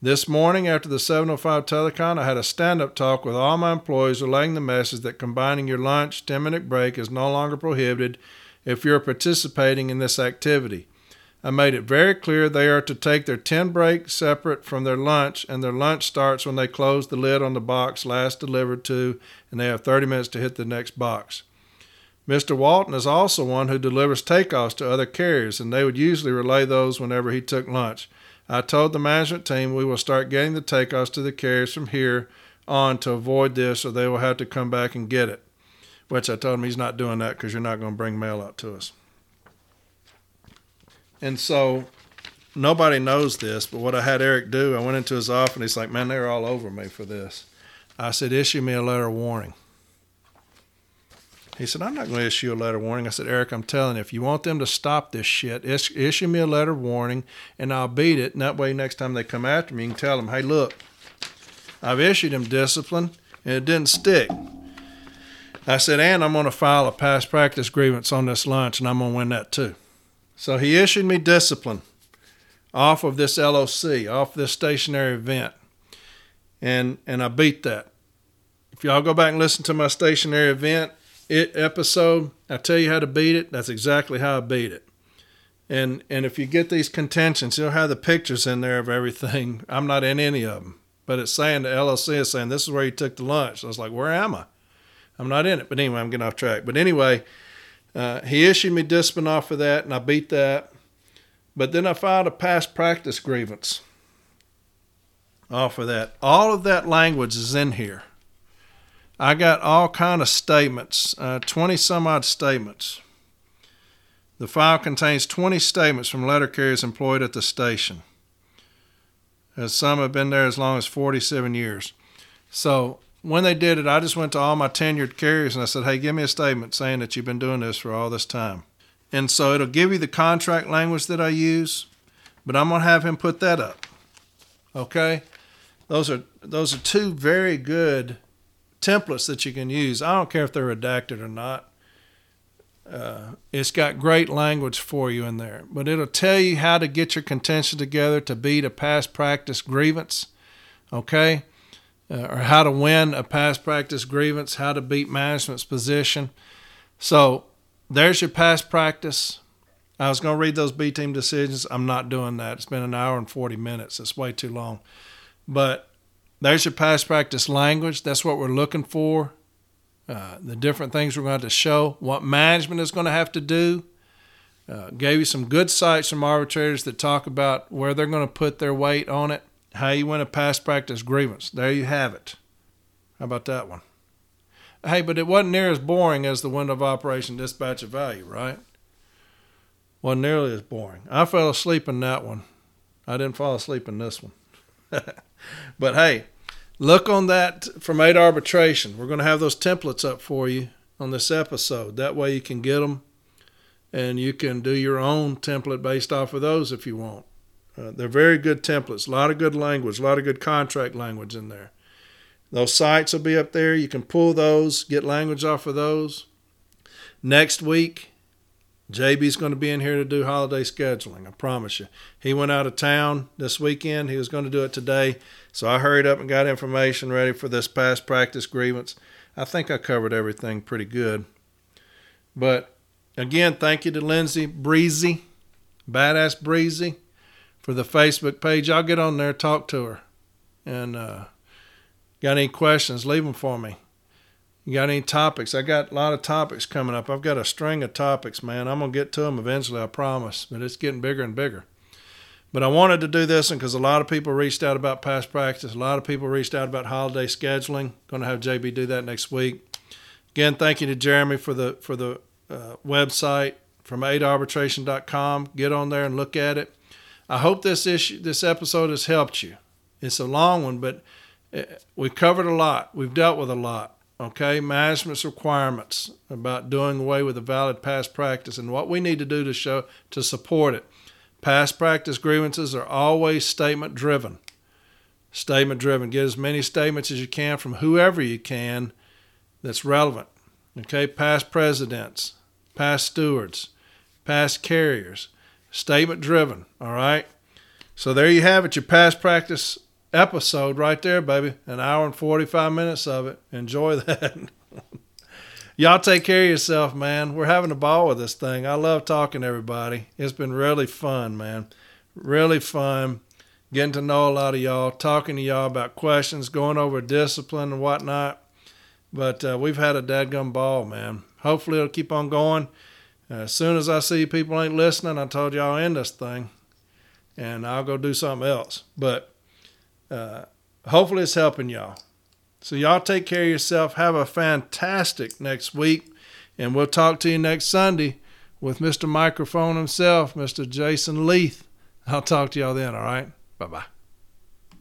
This morning, after the 705 telecon, I had a stand up talk with all my employees relaying the message that combining your lunch 10 minute break is no longer prohibited if you're participating in this activity. I made it very clear they are to take their 10 break separate from their lunch, and their lunch starts when they close the lid on the box last delivered to, and they have 30 minutes to hit the next box. Mr. Walton is also one who delivers takeoffs to other carriers, and they would usually relay those whenever he took lunch. I told the management team we will start getting the takeoffs to the carriers from here on to avoid this, or they will have to come back and get it. Which I told him he's not doing that because you're not going to bring mail out to us. And so nobody knows this, but what I had Eric do, I went into his office and he's like, Man, they're all over me for this. I said, Issue me a letter of warning. He said, I'm not going to issue a letter of warning. I said, Eric, I'm telling you, if you want them to stop this shit, issue me a letter of warning and I'll beat it. And that way, next time they come after me, you can tell them, hey, look, I've issued them discipline and it didn't stick. I said, and I'm going to file a past practice grievance on this lunch and I'm going to win that too. So he issued me discipline off of this LOC, off this stationary event. And and I beat that. If y'all go back and listen to my stationary event it episode, I tell you how to beat it. That's exactly how I beat it. And and if you get these contentions, you'll have the pictures in there of everything. I'm not in any of them, but it's saying the LOC is saying this is where you took the lunch. I was like, where am I? I'm not in it. But anyway, I'm getting off track. But anyway, uh, he issued me discipline off of that, and I beat that. But then I filed a past practice grievance off of that. All of that language is in here. I got all kind of statements, uh, 20 some odd statements. The file contains 20 statements from letter carriers employed at the station, as some have been there as long as 47 years. So when they did it, I just went to all my tenured carriers and I said, hey, give me a statement saying that you've been doing this for all this time. And so it'll give you the contract language that I use, but I'm going to have him put that up. Okay? Those are those are two very good templates that you can use. I don't care if they're redacted or not. Uh, it's got great language for you in there, but it'll tell you how to get your contention together to beat a past practice grievance, okay? Uh, or how to win a past practice grievance, how to beat management's position. So there's your past practice. I was going to read those B team decisions. I'm not doing that. It's been an hour and 40 minutes. It's way too long. But there's your past practice language. That's what we're looking for. Uh, the different things we're going to, to show, what management is going to have to do. Uh, gave you some good cites from arbitrators that talk about where they're going to put their weight on it, how you win a past practice grievance. There you have it. How about that one? Hey, but it wasn't near as boring as the window of operation dispatch of value, right? Wasn't nearly as boring. I fell asleep in that one. I didn't fall asleep in this one. but hey, look on that from 8 arbitration. We're going to have those templates up for you on this episode. That way you can get them and you can do your own template based off of those if you want. Uh, they're very good templates, a lot of good language, a lot of good contract language in there. Those cites will be up there. You can pull those, get language off of those. Next week, JB's going to be in here to do holiday scheduling. I promise you. He went out of town this weekend. He was going to do it today. So I hurried up and got information ready for this past practice grievance. I think I covered everything pretty good. But again, thank you to Lindsay Breezy, Badass Breezy, for the Facebook page. I'll get on there, talk to her. And uh, got any questions, leave them for me. You got any topics? I got a lot of topics coming up. I've got a string of topics, man. I'm going to get to them eventually, I promise, but it's getting bigger and bigger. But I wanted to do this one because a lot of people reached out about past practice. A lot of people reached out about holiday scheduling. Going to have JB do that next week. Again, thank you to Jeremy for the for the uh, website from 8arbitration.com. Get on there and look at it. I hope this issue, this episode has helped you. It's a long one, but uh, we covered a lot. We've dealt with a lot okay, management's requirements about doing away with a valid past practice and what we need to do to show to support it. Past practice grievances are always statement driven. Statement driven. Get as many statements as you can from whoever you can that's relevant. Okay, past presidents, past stewards, past carriers. Statement driven. All right. So there you have it, your past practice episode right there, baby. An hour and 45 minutes of it. Enjoy that. Y'all take care of yourself, man. We're having a ball with this thing. I love talking to everybody. It's been really fun, man. Really fun getting to know a lot of y'all, talking to y'all about questions, going over discipline and whatnot. But uh, we've had a dadgum ball, man. Hopefully it'll keep on going. As soon as I see people ain't listening, I told y'all end this thing, and I'll go do something else. But uh, hopefully, it's helping y'all. So, y'all take care of yourself. Have a fantastic next week. And we'll talk to you next Sunday with Mr. Microphone himself, Mr. Jason Leith. I'll talk to y'all then, all right? Bye bye.